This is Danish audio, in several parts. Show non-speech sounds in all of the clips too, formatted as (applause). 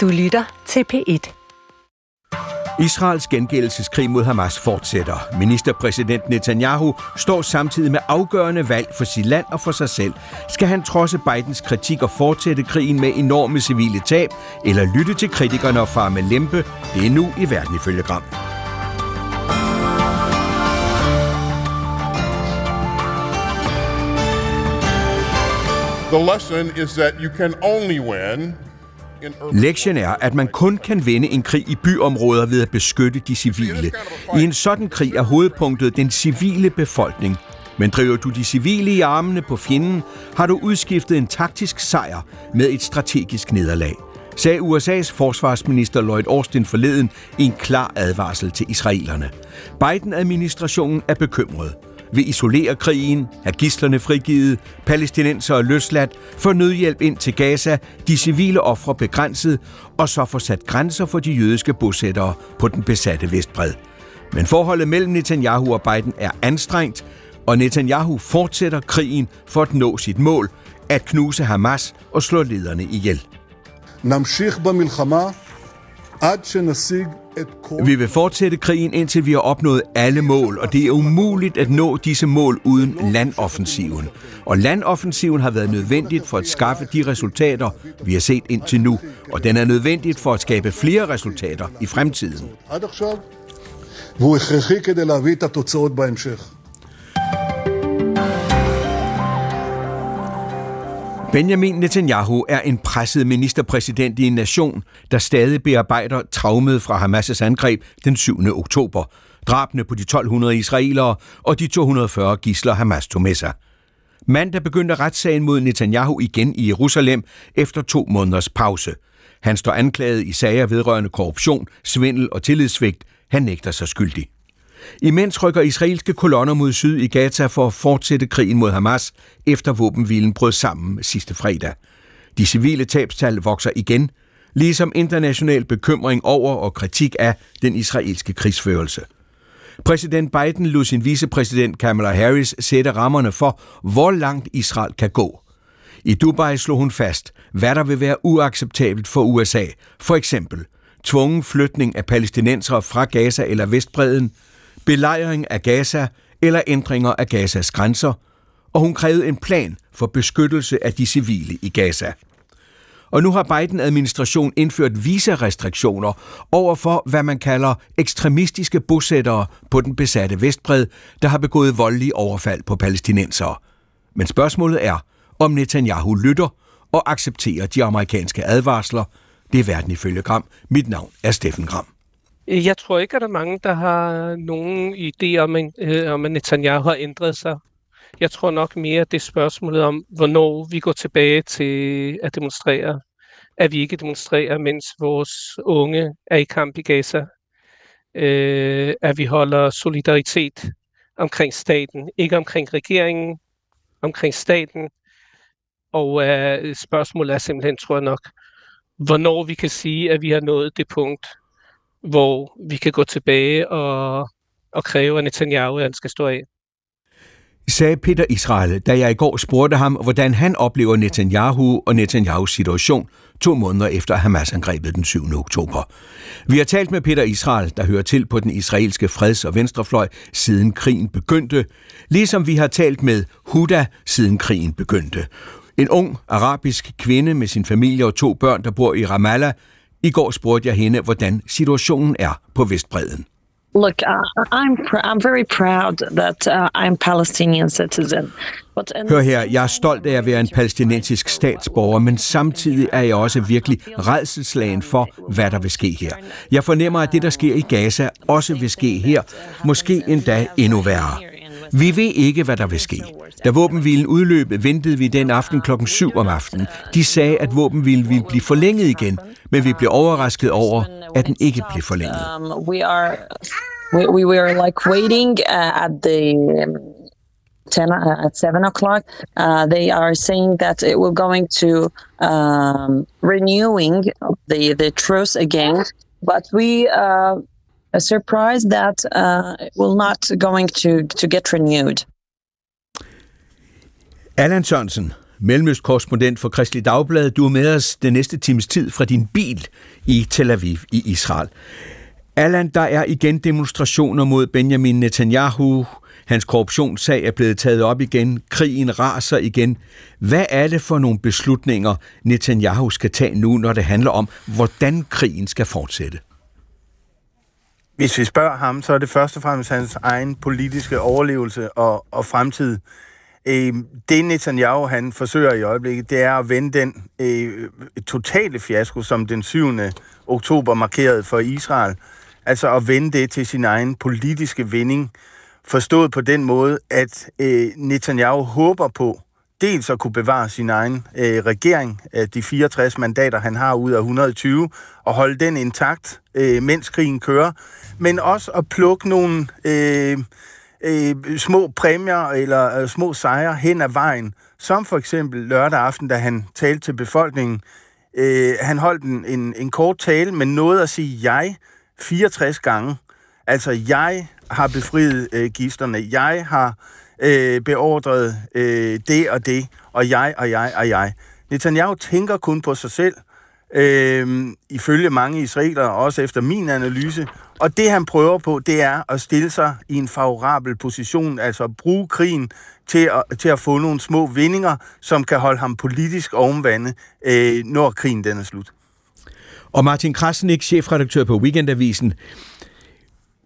Du lytter til P1. Israels gengældelseskrig mod Hamas fortsætter. Ministerpræsident Netanyahu står samtidig med afgørende valg for sit land og for sig selv. Skal han trodse Bidens kritik og fortsætte krigen med enorme civile tab, eller lytte til kritikerne og fare med lempe? Det er nu i verden ifølge Gram. The lesson is that you can only win Lektien er, at man kun kan vinde en krig i byområder ved at beskytte de civile. I en sådan krig er hovedpunktet den civile befolkning. Men driver du de civile i armene på fjenden, har du udskiftet en taktisk sejr med et strategisk nederlag sagde USA's forsvarsminister Lloyd Austin forleden i en klar advarsel til israelerne. Biden-administrationen er bekymret vil isolere krigen, have gislerne frigivet, palæstinenser løsladt, få nødhjælp ind til Gaza, de civile ofre begrænset, og så få sat grænser for de jødiske bosættere på den besatte Vestbred. Men forholdet mellem Netanyahu og Biden er anstrengt, og Netanyahu fortsætter krigen for at nå sit mål, at knuse Hamas og slå lederne ihjel. נמשיך במלחמה עד שנשיג vi vil fortsætte krigen, indtil vi har opnået alle mål, og det er umuligt at nå disse mål uden landoffensiven. Og landoffensiven har været nødvendigt for at skaffe de resultater, vi har set indtil nu, og den er nødvendigt for at skabe flere resultater i fremtiden. Benjamin Netanyahu er en presset ministerpræsident i en nation, der stadig bearbejder traumet fra Hamas' angreb den 7. oktober, drabene på de 1200 israelere og de 240 gisler Hamas tog med sig. Mandag begyndte retssagen mod Netanyahu igen i Jerusalem efter to måneders pause. Han står anklaget i sager vedrørende korruption, svindel og tillidssvigt. Han nægter sig skyldig. Imens rykker israelske kolonner mod syd i Gaza for at fortsætte krigen mod Hamas, efter våbenhvilen brød sammen sidste fredag. De civile tabstal vokser igen, ligesom international bekymring over og kritik af den israelske krigsførelse. Præsident Biden lod sin vicepræsident Kamala Harris sætte rammerne for, hvor langt Israel kan gå. I Dubai slog hun fast, hvad der vil være uacceptabelt for USA, for eksempel tvungen flytning af palæstinensere fra Gaza eller Vestbreden, belejring af Gaza eller ændringer af Gazas grænser, og hun krævede en plan for beskyttelse af de civile i Gaza. Og nu har Biden-administration indført visarestriktioner over for, hvad man kalder ekstremistiske bosættere på den besatte Vestbred, der har begået voldelige overfald på palæstinensere. Men spørgsmålet er, om Netanyahu lytter og accepterer de amerikanske advarsler. Det er verden ifølge Gram. Mit navn er Steffen Gram. Øh, jeg tror ikke, at der er mange, der har nogen idé om, øh, om at Netanyahu har ændret sig. Jeg tror nok mere, at det er spørgsmålet om, hvornår vi går tilbage til at demonstrere. At vi ikke demonstrerer, mens vores unge er i kamp i Gaza. Øh, at vi holder solidaritet omkring staten, ikke omkring regeringen, omkring staten. Og øh, spørgsmålet er simpelthen, tror jeg nok, hvornår vi kan sige, at vi har nået det punkt, hvor vi kan gå tilbage og, og kræve, at Netanyahu han skal stå af. Sagde Peter Israel, da jeg i går spurgte ham, hvordan han oplever Netanyahu og Netanyahus situation to måneder efter Hamas-angrebet den 7. oktober. Vi har talt med Peter Israel, der hører til på den israelske freds- og venstrefløj, siden krigen begyndte, ligesom vi har talt med Huda, siden krigen begyndte. En ung arabisk kvinde med sin familie og to børn, der bor i Ramallah, i går spurgte jeg hende, hvordan situationen er på Vestbreden. Look, uh, I'm pr- I'm very proud that uh, I'm Palestinian citizen. But Hør her, jeg er stolt af at være en palæstinensisk statsborger, men samtidig er jeg også virkelig redselslagen for, hvad der vil ske her. Jeg fornemmer, at det, der sker i Gaza, også vil ske her, måske endda endnu værre. Vi ved ikke, hvad der vil ske. Da våbenhvilen udløb, ventede vi den aften klokken 7 om aftenen. De sagde, at våbenhvilen ville blive forlænget igen, men vi blev overrasket over, at den ikke blev forlænget. Um, we we, were like waiting uh, at the um, 10 uh, at 7 o'clock. Uh, they are saying that it will going to um, renewing the the truce again, but we uh, a surprise that uh, will not going to to get renewed. Allan Sørensen, mellemøstkorrespondent for Kristelig Dagblad. Du er med os den næste times tid fra din bil i Tel Aviv i Israel. Allan, der er igen demonstrationer mod Benjamin Netanyahu. Hans korruptionssag er blevet taget op igen. Krigen raser igen. Hvad er det for nogle beslutninger, Netanyahu skal tage nu, når det handler om, hvordan krigen skal fortsætte? Hvis vi spørger ham, så er det først og fremmest hans egen politiske overlevelse og, og fremtid. Øh, det Netanyahu han forsøger i øjeblikket, det er at vende den øh, totale fiasko, som den 7. oktober markerede for Israel. Altså at vende det til sin egen politiske vinding. Forstået på den måde, at øh, Netanyahu håber på dels at kunne bevare sin egen øh, regering, øh, de 64 mandater, han har ud af 120, og holde den intakt, øh, mens krigen kører, men også at plukke nogle øh, øh, små præmier eller øh, små sejre hen ad vejen, som for eksempel lørdag aften, da han talte til befolkningen. Øh, han holdt en, en, en kort tale, men nåede at sige jeg 64 gange. Altså, jeg har befriet øh, gisterne. Jeg har øh, beordret øh, det og det, og jeg og jeg og jeg. Netanyahu tænker kun på sig selv, øh, ifølge mange israelere, også efter min analyse. Og det han prøver på, det er at stille sig i en favorabel position, altså at bruge krigen til at, til at få nogle små vindinger, som kan holde ham politisk ovenvande, øh, når krigen den er slut. Og Martin Krasnik, chefredaktør på Weekendavisen,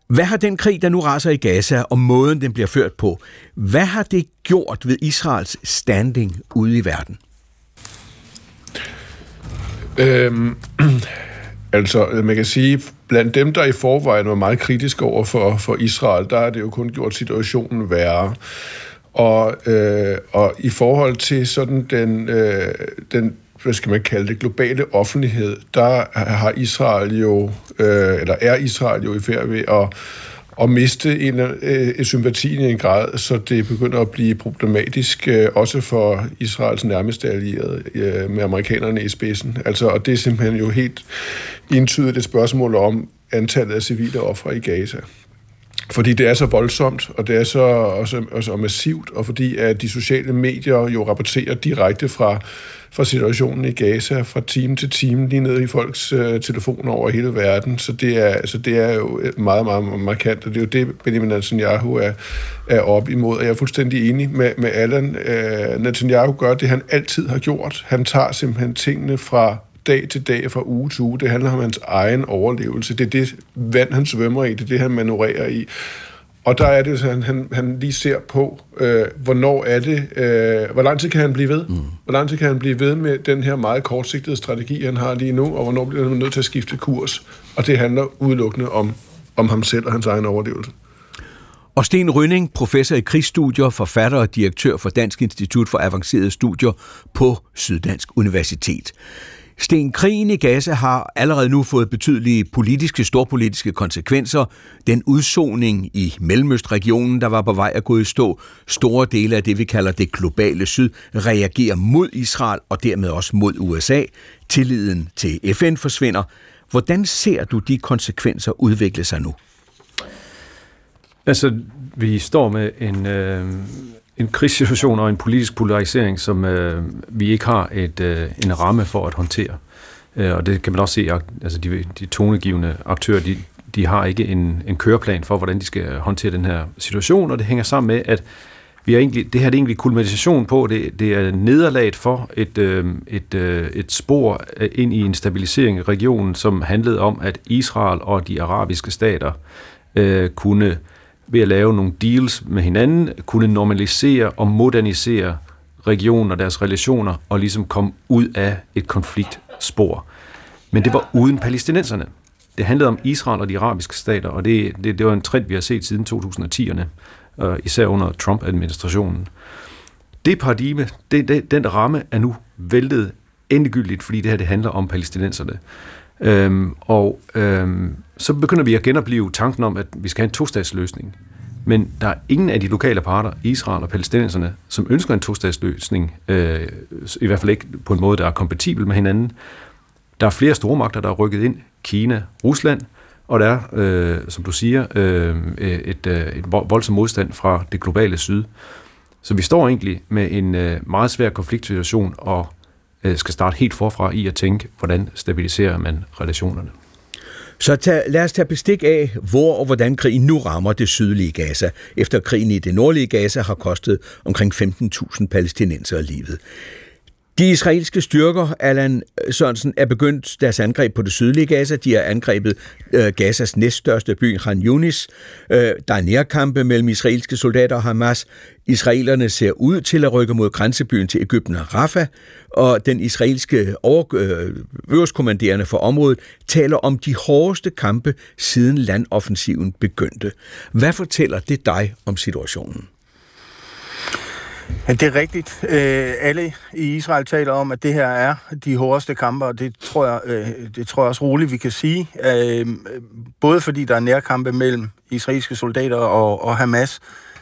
hvad har den krig, der nu raser i Gaza, og måden den bliver ført på, hvad har det gjort ved Israels standing ude i verden? Øhm, (clears throat) altså, man kan sige, blandt dem, der i forvejen var meget kritiske over for, for Israel, der har det jo kun gjort situationen værre. Og, øh, og i forhold til sådan den, øh, den hvad skal man kalde det, globale offentlighed, der har Israel jo, øh, eller er Israel jo i færd ved at, at miste en, øh, sympatien i en grad, så det begynder at blive problematisk, øh, også for Israels nærmeste allierede øh, med amerikanerne i spidsen. Altså, og det er simpelthen jo helt entydigt et spørgsmål om antallet af civile ofre i Gaza. Fordi det er så voldsomt, og det er så også, også massivt, og fordi at de sociale medier jo rapporterer direkte fra fra situationen i Gaza fra time til time, lige ned i folks øh, telefoner over hele verden. Så det er, altså, det er jo øh, meget, meget markant, og det er jo det, Benjamin Netanyahu er, er op imod. Og jeg er fuldstændig enig med, med Allan. Øh, Netanyahu gør det, han altid har gjort. Han tager simpelthen tingene fra dag til dag, fra uge til uge. Det handler om hans egen overlevelse. Det er det vand, han svømmer i. Det er det, han manøvrerer i. Og der er det, så han, han, han lige ser på, øh, hvornår er det, øh, hvor lang tid kan han blive ved? Mm. Hvor lang tid kan han blive ved med den her meget kortsigtede strategi, han har lige nu, og hvornår bliver han nødt til at skifte kurs? Og det handler udelukkende om, om ham selv og hans egen overlevelse. Og Sten Rønning, professor i krigsstudier, forfatter og direktør for Dansk Institut for Avancerede Studier på Syddansk Universitet. Sten, krigen i Gaza har allerede nu fået betydelige politiske, storpolitiske konsekvenser. Den udsoning i Mellemøstregionen, der var på vej at gå i stå, store dele af det, vi kalder det globale syd, reagerer mod Israel og dermed også mod USA. Tilliden til FN forsvinder. Hvordan ser du de konsekvenser udvikle sig nu? Altså, vi står med en, øh, en krigssituation og en politisk polarisering, som øh, vi ikke har et, øh, en ramme for at håndtere. Øh, og det kan man også se, altså de, de tonegivende aktører, de, de har ikke en, en køreplan for, hvordan de skal håndtere den her situation, og det hænger sammen med, at vi har egentlig, det her er egentlig kulmination på, det, det er nederlaget for et, øh, et, øh, et spor øh, ind i en stabilisering i regionen, som handlede om, at Israel og de arabiske stater øh, kunne ved at lave nogle deals med hinanden, kunne normalisere og modernisere regionen og deres relationer, og ligesom komme ud af et konfliktspor. Men det var uden palæstinenserne. Det handlede om Israel og de arabiske stater, og det, det, det var en trend, vi har set siden 2010'erne, øh, især under Trump-administrationen. Det paradigme, det, det, den ramme er nu væltet endegyldigt, fordi det her det handler om palæstinenserne. Øhm, og øhm, så begynder vi at genopleve tanken om, at vi skal have en tostatsløsning. Men der er ingen af de lokale parter, Israel og palæstinenserne, som ønsker en tostatsløsning, øh, i hvert fald ikke på en måde, der er kompatibel med hinanden. Der er flere store magter, der er rykket ind, Kina, Rusland, og der er, øh, som du siger, øh, øh et, øh, et voldsom modstand fra det globale syd. Så vi står egentlig med en øh, meget svær konfliktsituation og øh, skal starte helt forfra i at tænke, hvordan stabiliserer man relationerne. Så tag, lad os tage bestik af, hvor og hvordan krigen nu rammer det sydlige Gaza, efter krigen i det nordlige Gaza har kostet omkring 15.000 palæstinenser livet. De israelske styrker, Allan øh, Sørensen, er begyndt deres angreb på det sydlige Gaza. De har angrebet øh, Gazas næststørste by, Khan Yunis. Øh, der er nærkampe mellem israelske soldater og Hamas. Israelerne ser ud til at rykke mod grænsebyen til Ægypten og Rafah, og den israelske over, øh, øverstkommanderende for området taler om de hårdeste kampe siden landoffensiven begyndte. Hvad fortæller det dig om situationen? Ja, det er rigtigt. Øh, alle i Israel taler om, at det her er de hårdeste kampe, og det tror jeg, øh, det tror jeg også roligt, vi kan sige. Øh, både fordi der er nærkampe mellem israelske soldater og, og Hamas,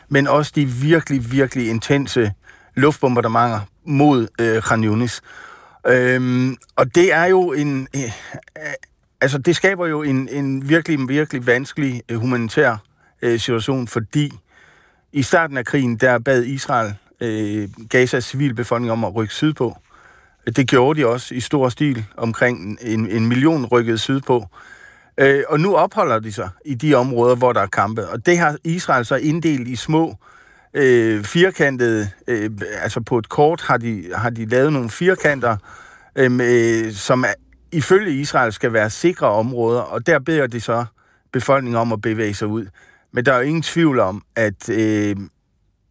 men også de virkelig, virkelig intense luftbombardementer mod øh, Khan Yunis. Øh, og det er jo en... Øh, altså, det skaber jo en, en virkelig, virkelig vanskelig øh, humanitær øh, situation, fordi i starten af krigen, der bad Israel øh, Gazas civilbefolkning om at rykke sydpå. Det gjorde de også i stor stil. Omkring en, en million rykkede sydpå. Øh, og nu opholder de sig i de områder, hvor der er kampe. Og det har Israel så inddelt i små øh, firkantede, øh, altså på et kort har de, har de lavet nogle firkanter, øh, som er, ifølge Israel skal være sikre områder, og der beder de så befolkningen om at bevæge sig ud. Men der er jo ingen tvivl om, at øh,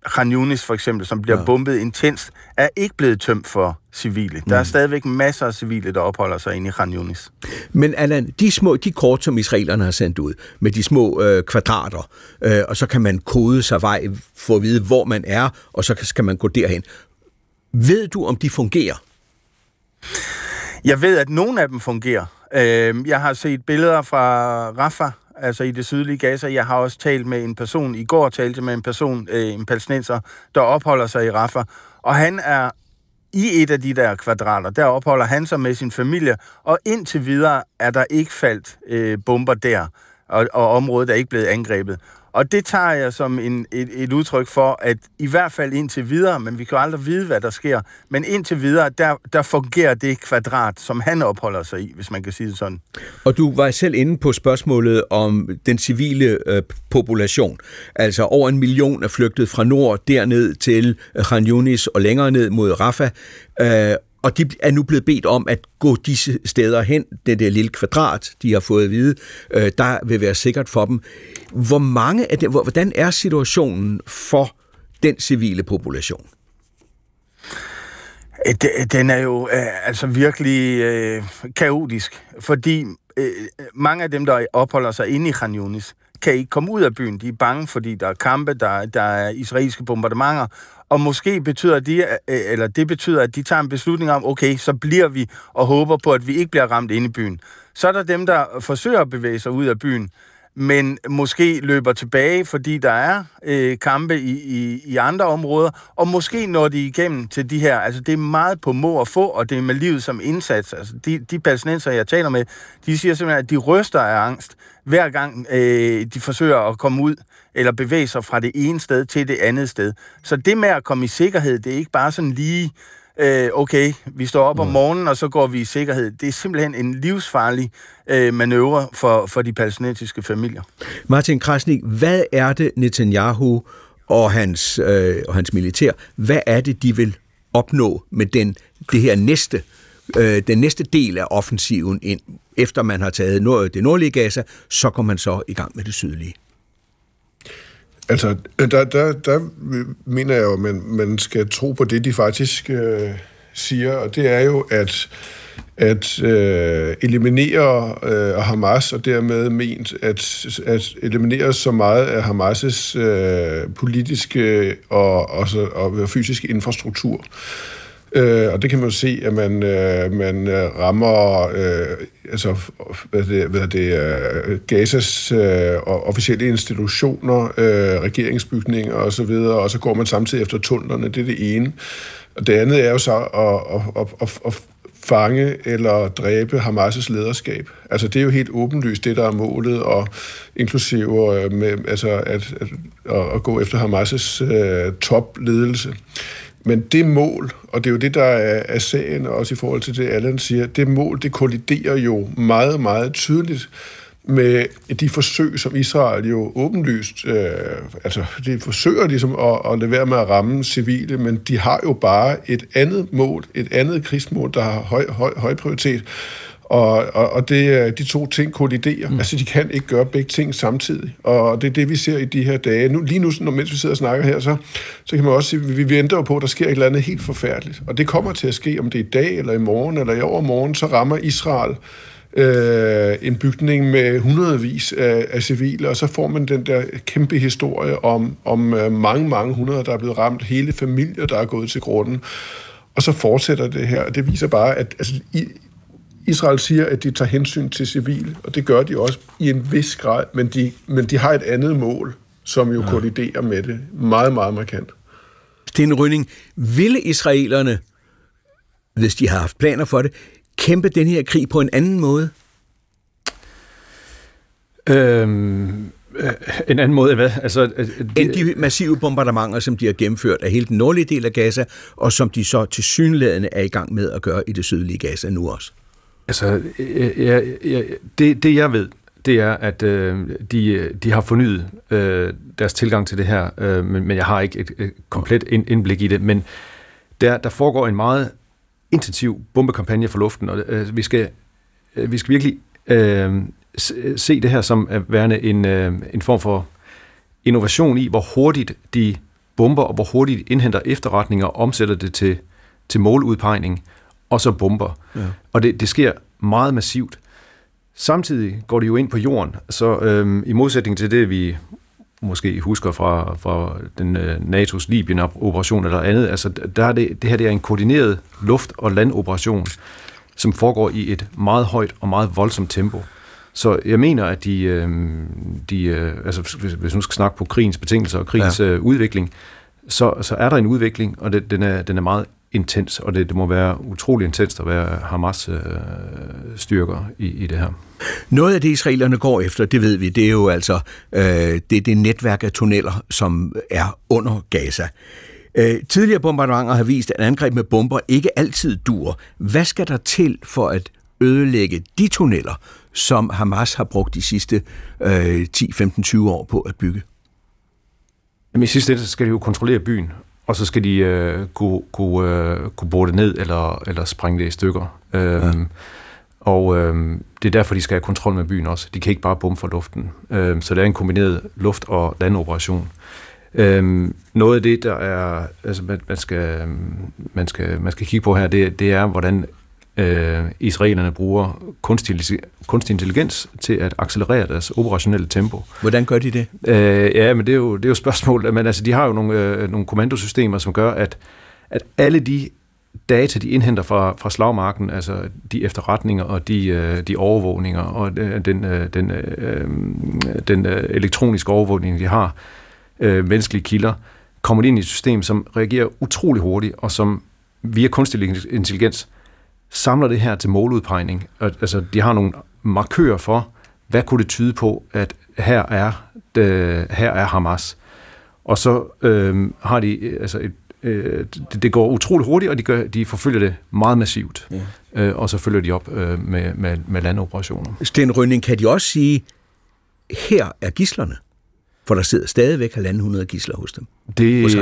Khan Yunis for eksempel, som bliver ja. bombet intenst, er ikke blevet tømt for civile. Der er mm. stadigvæk masser af civile, der opholder sig inde i Khan Yunis. Men Allan, de, små, de kort, som israelerne har sendt ud, med de små øh, kvadrater, øh, og så kan man kode sig vej for at vide, hvor man er, og så skal man gå derhen. Ved du, om de fungerer? Jeg ved, at nogle af dem fungerer. Øh, jeg har set billeder fra Rafah, altså i det sydlige Gaza. Jeg har også talt med en person, i går talte med en person, øh, en palæstinenser, der opholder sig i Rafah, og han er i et af de der kvadrater, der opholder han sig med sin familie, og indtil videre er der ikke faldt øh, bomber der, og, og området er ikke blevet angrebet. Og det tager jeg som en, et, et udtryk for, at i hvert fald indtil videre, men vi kan jo aldrig vide, hvad der sker, men indtil videre, der, der fungerer det kvadrat, som han opholder sig i, hvis man kan sige det sådan. Og du var selv inde på spørgsmålet om den civile øh, population. Altså over en million er flygtet fra nord derned til Khan Yunis og længere ned mod Rafah. Øh, og de er nu blevet bedt om at gå disse steder hen, det der lille kvadrat, de har fået at vide, øh, der vil være sikkert for dem. Hvor mange af dem, hvordan er situationen for den civile population? Øh, den er jo øh, altså virkelig øh, kaotisk, fordi øh, mange af dem, der opholder sig inde i Khan Yunis, kan ikke komme ud af byen. De er bange, fordi der er kampe, der, der er israelske bombardementer, og måske betyder de, øh, eller det betyder, at de tager en beslutning om, okay, så bliver vi og håber på, at vi ikke bliver ramt inde i byen. Så er der dem, der forsøger at bevæge sig ud af byen, men måske løber tilbage, fordi der er øh, kampe i, i, i andre områder, og måske når de igennem til de her, altså det er meget på må og få, og det er med livet som indsats. Altså de, de palæstinenser, jeg taler med, de siger simpelthen, at de ryster af angst, hver gang øh, de forsøger at komme ud, eller bevæge sig fra det ene sted til det andet sted. Så det med at komme i sikkerhed, det er ikke bare sådan lige øh, okay, vi står op om mm. morgenen, og så går vi i sikkerhed. Det er simpelthen en livsfarlig øh, manøvre for, for de palæstinensiske familier. Martin Krasnik, hvad er det Netanyahu og hans, øh, og hans militær, hvad er det, de vil opnå med den, det her næste, øh, den næste del af offensiven ind? Efter man har taget nord, det nordlige Gaza, så går man så i gang med det sydlige. Altså, der, der, der mener jeg jo, at man, man skal tro på det, de faktisk øh, siger, og det er jo, at at øh, eliminere øh, Hamas, og dermed ment at, at eliminere så meget af Hamas' øh, politiske og, og, så, og fysiske infrastruktur. Øh, Øh, og det kan man jo se, at man, øh, man øh, rammer øh, altså, hvad det, hvad det, øh, Gazas øh, officielle institutioner, øh, regeringsbygninger osv., og, og så går man samtidig efter tunnelerne. Det er det ene. Og det andet er jo så at, at, at, at, at fange eller dræbe Hamas' lederskab. Altså det er jo helt åbenlyst det, der er målet, og inklusive øh, med, altså at, at, at, at gå efter Hamas' øh, topledelse. Men det mål, og det er jo det, der er, er sagen, også i forhold til det, Allan siger, det mål, det kolliderer jo meget, meget tydeligt med de forsøg, som Israel jo åbenlyst, øh, altså de forsøger ligesom at, at lade være med at ramme civile, men de har jo bare et andet mål, et andet krigsmål, der har høj, høj, høj prioritet, og, og, og det, de to ting kolliderer. Mm. Altså, de kan ikke gøre begge ting samtidig. Og det er det, vi ser i de her dage. Nu, lige nu, når, mens vi sidder og snakker her, så, så kan man også sige, at vi venter jo på, at der sker et eller andet helt forfærdeligt. Og det kommer til at ske, om det er i dag, eller i morgen, eller i overmorgen, så rammer Israel øh, en bygning med hundredvis af, af civile, og så får man den der kæmpe historie om, om øh, mange, mange hundrede, der er blevet ramt, hele familier, der er gået til grunden. Og så fortsætter det her, og det viser bare, at altså, i, Israel siger, at de tager hensyn til civil, og det gør de også i en vis grad, men de, men de har et andet mål, som jo ja. kolliderer med det meget, meget markant. Sten Rønning, ville israelerne, hvis de har haft planer for det, kæmpe den her krig på en anden måde? Øhm, øh, en anden måde hvad? Altså, de, End de massive bombardementer, som de har gennemført af hele den nordlige del af Gaza, og som de så til synlædende er i gang med at gøre i det sydlige Gaza nu også. Altså, øh, øh, jeg, jeg, det, det jeg ved, det er, at øh, de, øh, de har fornyet øh, deres tilgang til det her, øh, men, men jeg har ikke et, et komplet indblik i det. Men der, der foregår en meget intensiv bombekampagne for luften, og øh, vi, skal, øh, vi skal virkelig øh, se det her som at værende en, øh, en form for innovation i, hvor hurtigt de bomber, og hvor hurtigt de indhenter efterretninger og omsætter det til, til måludpegning, og så bomber. Ja. Og det, det sker meget massivt. Samtidig går de jo ind på jorden, så øhm, i modsætning til det, vi måske husker fra, fra den øh, NATO's Libyen-operation eller andet, altså der er det, det her det er en koordineret luft- og landoperation, som foregår i et meget højt og meget voldsomt tempo. Så jeg mener, at de, øh, de øh, altså hvis, hvis nu skal snakke på krigens betingelser og krigens ja. øh, udvikling, så, så er der en udvikling, og det, den, er, den er meget intens, og det, det må være utrolig intenst at være Hamas øh, styrker i, i det her. Noget af det, israelerne går efter, det ved vi, det er jo altså øh, det, er det netværk af tunneller, som er under Gaza. Øh, tidligere bombardementer har vist, at angreb med bomber ikke altid dur. Hvad skal der til for at ødelægge de tunneller, som Hamas har brugt de sidste øh, 10, 15, 20 år på at bygge? Jamen, i sidste ende skal de jo kontrollere byen, og så skal de øh, kunne, kunne, øh, kunne bore det ned eller, eller sprænge det i stykker. Øhm, ja. Og øh, det er derfor, de skal have kontrol med byen også. De kan ikke bare bombe fra luften. Øh, så det er en kombineret luft- og landoperation. Øh, noget af det, der er, altså man, man, skal, man, skal, man skal kigge på her, det, det er, hvordan øh, israelerne bruger kunstig, kunstig intelligens til at accelerere deres operationelle tempo. Hvordan gør de det? Øh, ja, men det er jo, det er jo spørgsmål. Men altså, de har jo nogle, øh, nogle kommandosystemer, som gør, at, at alle de data, de indhenter fra, fra slagmarken, altså de efterretninger og de, øh, de overvågninger og øh, den, øh, den, øh, den øh, elektroniske overvågning, de har, øh, menneskelige kilder, kommer ind i et system, som reagerer utrolig hurtigt, og som via kunstig intelligens samler det her til måludpegning. Altså, de har nogle markører for, hvad kunne det tyde på, at her er, det, her er Hamas. Og så øh, har de altså et, øh, det, det går utrolig hurtigt, og de, gør, de forfølger det meget massivt. Ja. Øh, og så følger de op øh, med, med, med landoperationer. Sten Rønning, kan de også sige, her er gislerne? For der sidder stadigvæk halvanden hundrede gisler hos dem. Det, hos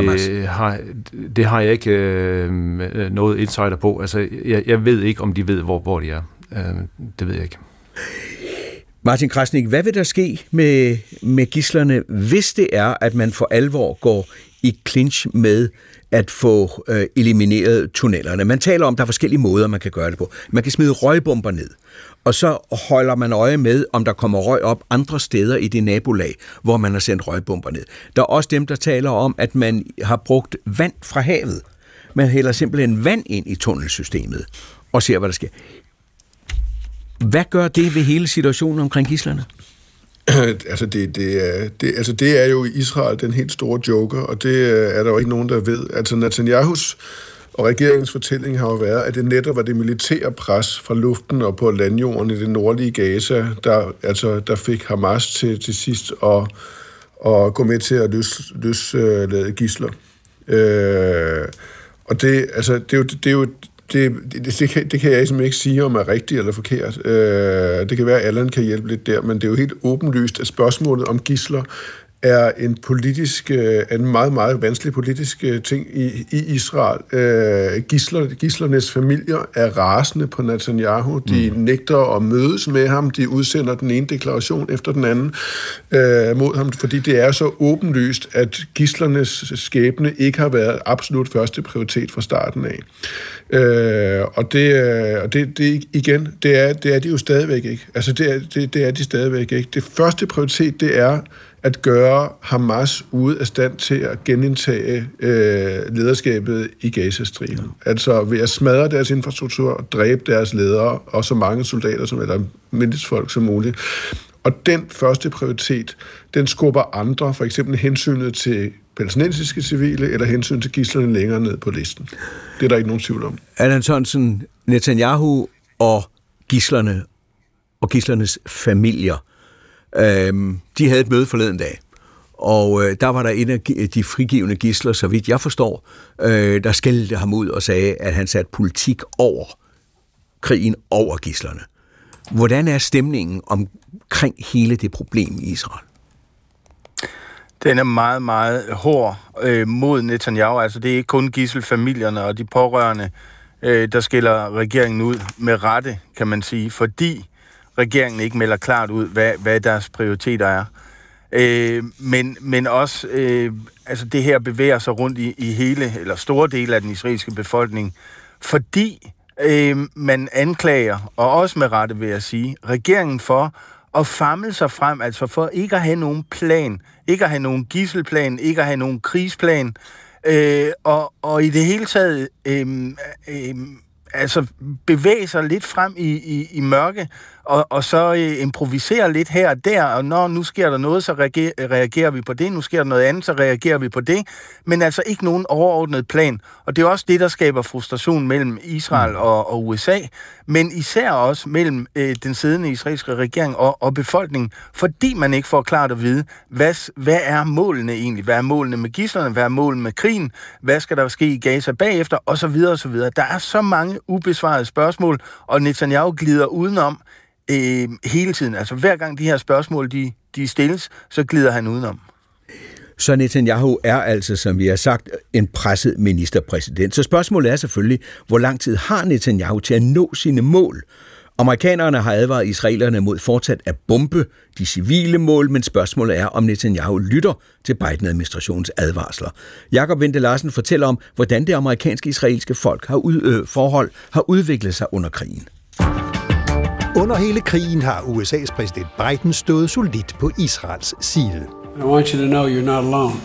har, det har jeg ikke øh, noget insider på. Altså, jeg, jeg ved ikke, om de ved, hvor, hvor de er. Øh, det ved jeg ikke. Martin Krasnik, hvad vil der ske med, med gislerne, hvis det er, at man for alvor går i clinch med at få øh, elimineret tunnelerne? Man taler om, at der er forskellige måder, man kan gøre det på. Man kan smide røgbomber ned og så holder man øje med, om der kommer røg op andre steder i det nabolag, hvor man har sendt røgbomber ned. Der er også dem, der taler om, at man har brugt vand fra havet. Man hælder simpelthen vand ind i tunnelsystemet og ser, hvad der sker. Hvad gør det ved hele situationen omkring gislerne? (clears throat) altså, det, det, er, det, altså, det er jo Israel den helt store joker, og det øh, er der jo ikke nogen, der ved. Altså, Netanyahus Og regeringens fortælling har jo været, at det netop var det militære pres fra luften og på landjorden i det nordlige Gaza, der, altså, der fik Hamas til, til sidst at, at gå med til at løs, løslade uh, gisler. Øh, og det, altså, det, er jo, det er jo det, det, det, kan, det kan jeg simpelthen ikke sige, om er rigtigt eller forkert. Øh, det kan være, at Allan kan hjælpe lidt der, men det er jo helt åbenlyst, at spørgsmålet om gisler er en politisk, øh, en meget, meget vanskelig politisk øh, ting i, i Israel. Øh, gisler, gislernes familier er rasende på Netanyahu. De mm. nægter at mødes med ham. De udsender den ene deklaration efter den anden øh, mod ham, fordi det er så åbenlyst, at gislernes skæbne ikke har været absolut første prioritet fra starten af. Øh, og det, og det, det igen, det er, det er de jo stadigvæk ikke. Altså, det er, det, det er de stadigvæk ikke. Det første prioritet, det er at gøre Hamas ude af stand til at genindtage øh, lederskabet i Gazastriben. Ja. Altså ved at smadre deres infrastruktur og dræbe deres ledere og så mange soldater som eller folk som muligt. Og den første prioritet, den skubber andre, for eksempel hensynet til palæstinensiske civile eller hensyn til gislerne længere ned på listen. Det er der ikke nogen tvivl om. Allan Sørensen, Netanyahu og gislerne og gislernes familier øh, de havde et møde forleden dag, og øh, der var der en af de frigivende gisler, så vidt jeg forstår, øh, der skældte ham ud og sagde, at han satte politik over krigen over gislerne. Hvordan er stemningen omkring hele det problem i Israel? Den er meget, meget hård øh, mod Netanyahu. Altså, det er ikke kun gisselfamilierne og de pårørende, øh, der skiller regeringen ud med rette, kan man sige, fordi regeringen ikke melder klart ud, hvad, hvad deres prioriteter er. Øh, men, men også, øh, altså det her bevæger sig rundt i, i hele, eller store dele af den israelske befolkning, fordi øh, man anklager, og også med rette vil jeg sige, regeringen for at famle sig frem, altså for ikke at have nogen plan, ikke at have nogen gisselplan, ikke at have nogen krigsplan, øh, og, og i det hele taget øh, øh, altså bevæge sig lidt frem i, i, i mørke, og, og så øh, improvisere lidt her og der, og når nu sker der noget, så reagerer, reagerer vi på det, nu sker der noget andet, så reagerer vi på det, men altså ikke nogen overordnet plan. Og det er også det, der skaber frustration mellem Israel mm. og, og USA, men især også mellem øh, den siddende israelske regering og, og befolkningen, fordi man ikke får klart at vide, hvad, hvad er målene egentlig? Hvad er målene med gislerne? Hvad er målene med krigen? Hvad skal der ske i Gaza bagefter? Og så videre og så videre. Der er så mange ubesvarede spørgsmål, og Netanyahu glider udenom, øh, hele tiden. Altså hver gang de her spørgsmål, de, de stilles, så glider han udenom. Så Netanyahu er altså, som vi har sagt, en presset ministerpræsident. Så spørgsmålet er selvfølgelig, hvor lang tid har Netanyahu til at nå sine mål? Amerikanerne har advaret israelerne mod fortsat at bombe de civile mål, men spørgsmålet er, om Netanyahu lytter til Biden-administrationens advarsler. Jakob Vente Larsen fortæller om, hvordan det amerikanske israelske folk har ud, øh, forhold har udviklet sig under krigen. Under hele krigen har USA's præsident Biden stået solidt på Israels side. I want you to know you're not alone.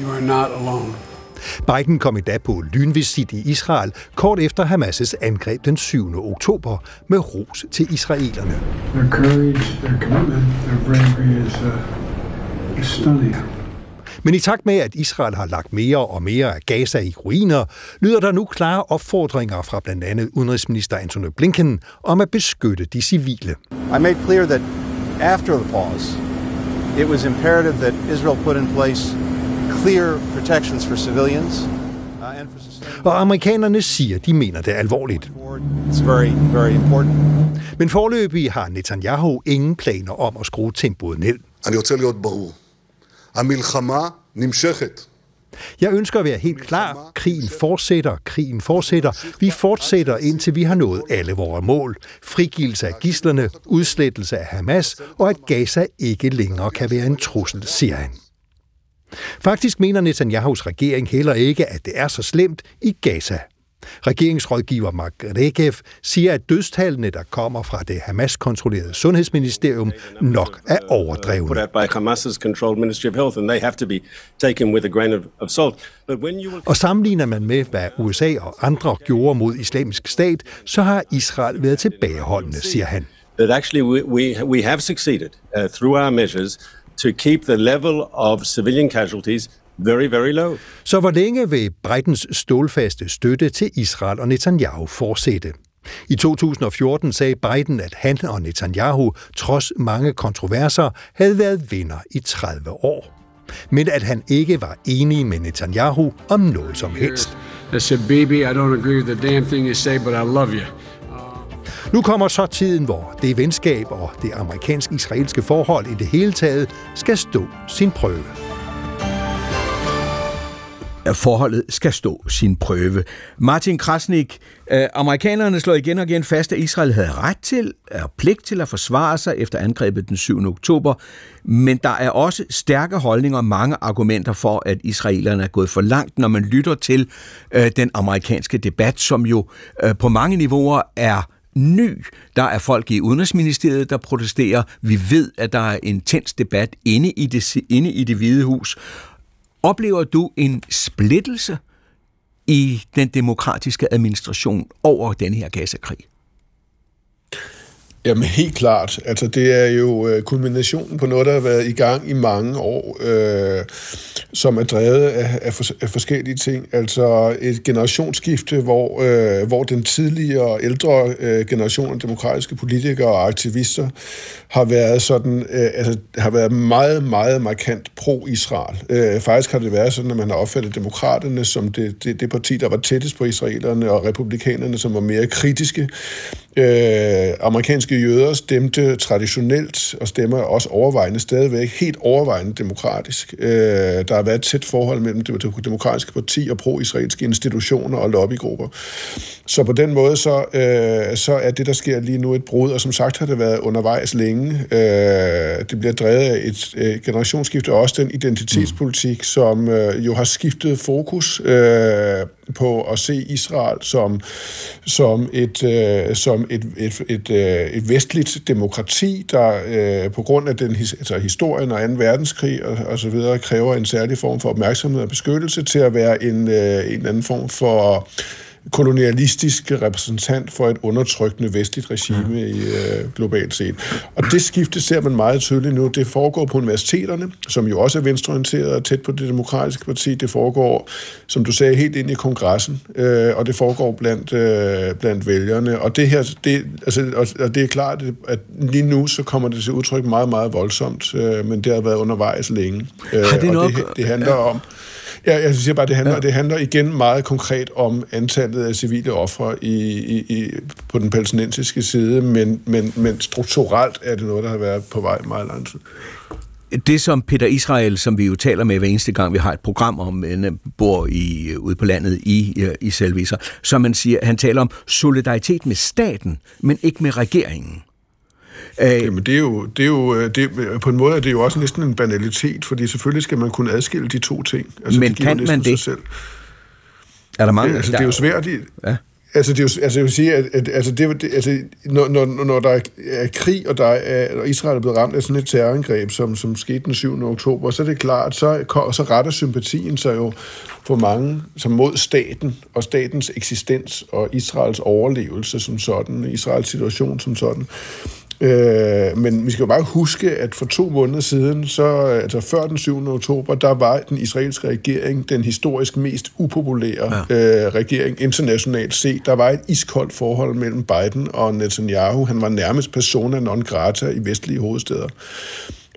You are not alone. Biden kom i dag på lynvisit i Israel, kort efter Hamas' angreb den 7. oktober, med ros til israelerne. Their courage, their commitment, their bravery is, uh, is stunning. Men i takt med, at Israel har lagt mere og mere af Gaza i ruiner, lyder der nu klare opfordringer fra blandt andet udenrigsminister Antony Blinken om at beskytte de civile. I made clear that after the pause, it was imperative that Israel put in place clear protections for civilians uh, og amerikanerne siger, de mener det alvorligt. It's very, very important. Men forløbig har Netanyahu ingen planer om at skrue tempoet ned. אני רוצה להיות ברור. Jeg ønsker at være helt klar. Krigen fortsætter, krigen fortsætter. Vi fortsætter, indtil vi har nået alle vores mål. Frigivelse af gislerne, udslettelse af Hamas, og at Gaza ikke længere kan være en trussel, siger han. Faktisk mener Netanyahu's regering heller ikke, at det er så slemt i Gaza. Regeringsrådgiver Mark Regev siger, at dødstallene, der kommer fra det Hamas-kontrollerede sundhedsministerium, nok er overdrevne. Og sammenligner man med, hvad USA og andre gjorde mod islamisk stat, så har Israel været tilbageholdende, siger han. That actually we, we, we have succeeded uh, through our measures to keep the level of civilian casualties very, very low. Så hvor længe vil Bidens stålfaste støtte til Israel og Netanyahu fortsætte? I 2014 sagde Biden, at han og Netanyahu, trods mange kontroverser, havde været venner i 30 år. Men at han ikke var enig med Netanyahu om noget som helst. I said, baby, I don't agree with the damn thing you say, but I love you. Nu kommer så tiden, hvor det venskab og det amerikansk-israelske forhold i det hele taget skal stå sin prøve. Forholdet skal stå sin prøve. Martin Krasnik, øh, amerikanerne slår igen og igen fast, at Israel havde ret til og pligt til at forsvare sig efter angrebet den 7. oktober, men der er også stærke holdninger og mange argumenter for, at israelerne er gået for langt, når man lytter til øh, den amerikanske debat, som jo øh, på mange niveauer er ny. Der er folk i Udenrigsministeriet, der protesterer. Vi ved, at der er intens debat inde i det, inde i det hvide hus. Oplever du en splittelse i den demokratiske administration over den her Gaza-krig? Jamen helt klart. Altså det er jo øh, kulminationen på noget, der har været i gang i mange år, øh, som er drevet af, af, for, af forskellige ting. Altså et generationsskifte, hvor, øh, hvor den tidligere ældre øh, generation af demokratiske politikere og aktivister har været sådan, øh, altså har været meget, meget markant pro-Israel. Øh, faktisk har det været sådan, at man har opfattet demokraterne som det, det, det parti, der var tættest på israelerne, og republikanerne, som var mere kritiske. Øh, amerikanske jøder stemte traditionelt, og stemmer også overvejende stadigvæk, helt overvejende demokratisk. Øh, der har været et tæt forhold mellem det demokratiske parti og pro-israelske institutioner og lobbygrupper. Så på den måde, så, øh, så er det, der sker lige nu, et brud, og som sagt har det været undervejs længe. Øh, det bliver drevet af et øh, generationsskifte, og også den identitetspolitik, som øh, jo har skiftet fokus øh, på at se Israel som, som et, øh, som et, et, et, øh, et vestligt demokrati, der øh, på grund af den altså historien og 2. verdenskrig og, og så videre kræver en særlig form for opmærksomhed og beskyttelse til at være en, øh, en anden form for kolonialistisk repræsentant for et undertrykkende vestligt regime i øh, globalt set. Og det skifte ser man meget tydeligt nu. Det foregår på universiteterne, som jo også er venstreorienteret og tæt på det demokratiske parti. Det foregår, som du sagde, helt ind i kongressen, øh, og det foregår blandt, øh, blandt vælgerne. Og det her, det, altså, og det er klart, at lige nu så kommer det til udtryk meget, meget voldsomt, øh, men det har været undervejs længe. Øh, har det og noget... det, det handler om Ja, jeg siger bare, det handler, ja. det handler igen meget konkret om antallet af civile ofre i, i, i, på den palæstinensiske side, men, men, men strukturelt er det noget, der har været på vej meget lang tid. Det som Peter Israel, som vi jo taler med hver eneste gang, vi har et program om, en bor i, ude på landet i, i Selviser, som man siger, han taler om solidaritet med staten, men ikke med regeringen. Øh, Jamen det er jo, det er jo øh, det, på en måde er det jo også næsten en banalitet, fordi selvfølgelig skal man kunne adskille de to ting. Altså, men kan man det? Selv. Er der mange? Ja, altså, det er jo svært. I, ja. Altså, det er jo, altså, jeg vil sige, at, at altså, det, det, altså, når, når, når der er krig, og, der er, og Israel er blevet ramt af sådan et terrorangreb, som, som skete den 7. oktober, så er det klart, så, så retter sympatien sig jo for mange som mod staten og statens eksistens og Israels overlevelse som sådan, Israels situation som sådan. Øh, men vi skal jo bare huske, at for to måneder siden, så, altså før den 7. oktober, der var den israelske regering den historisk mest upopulære ja. øh, regering internationalt set. Der var et iskoldt forhold mellem Biden og Netanyahu. Han var nærmest persona non grata i vestlige hovedsteder.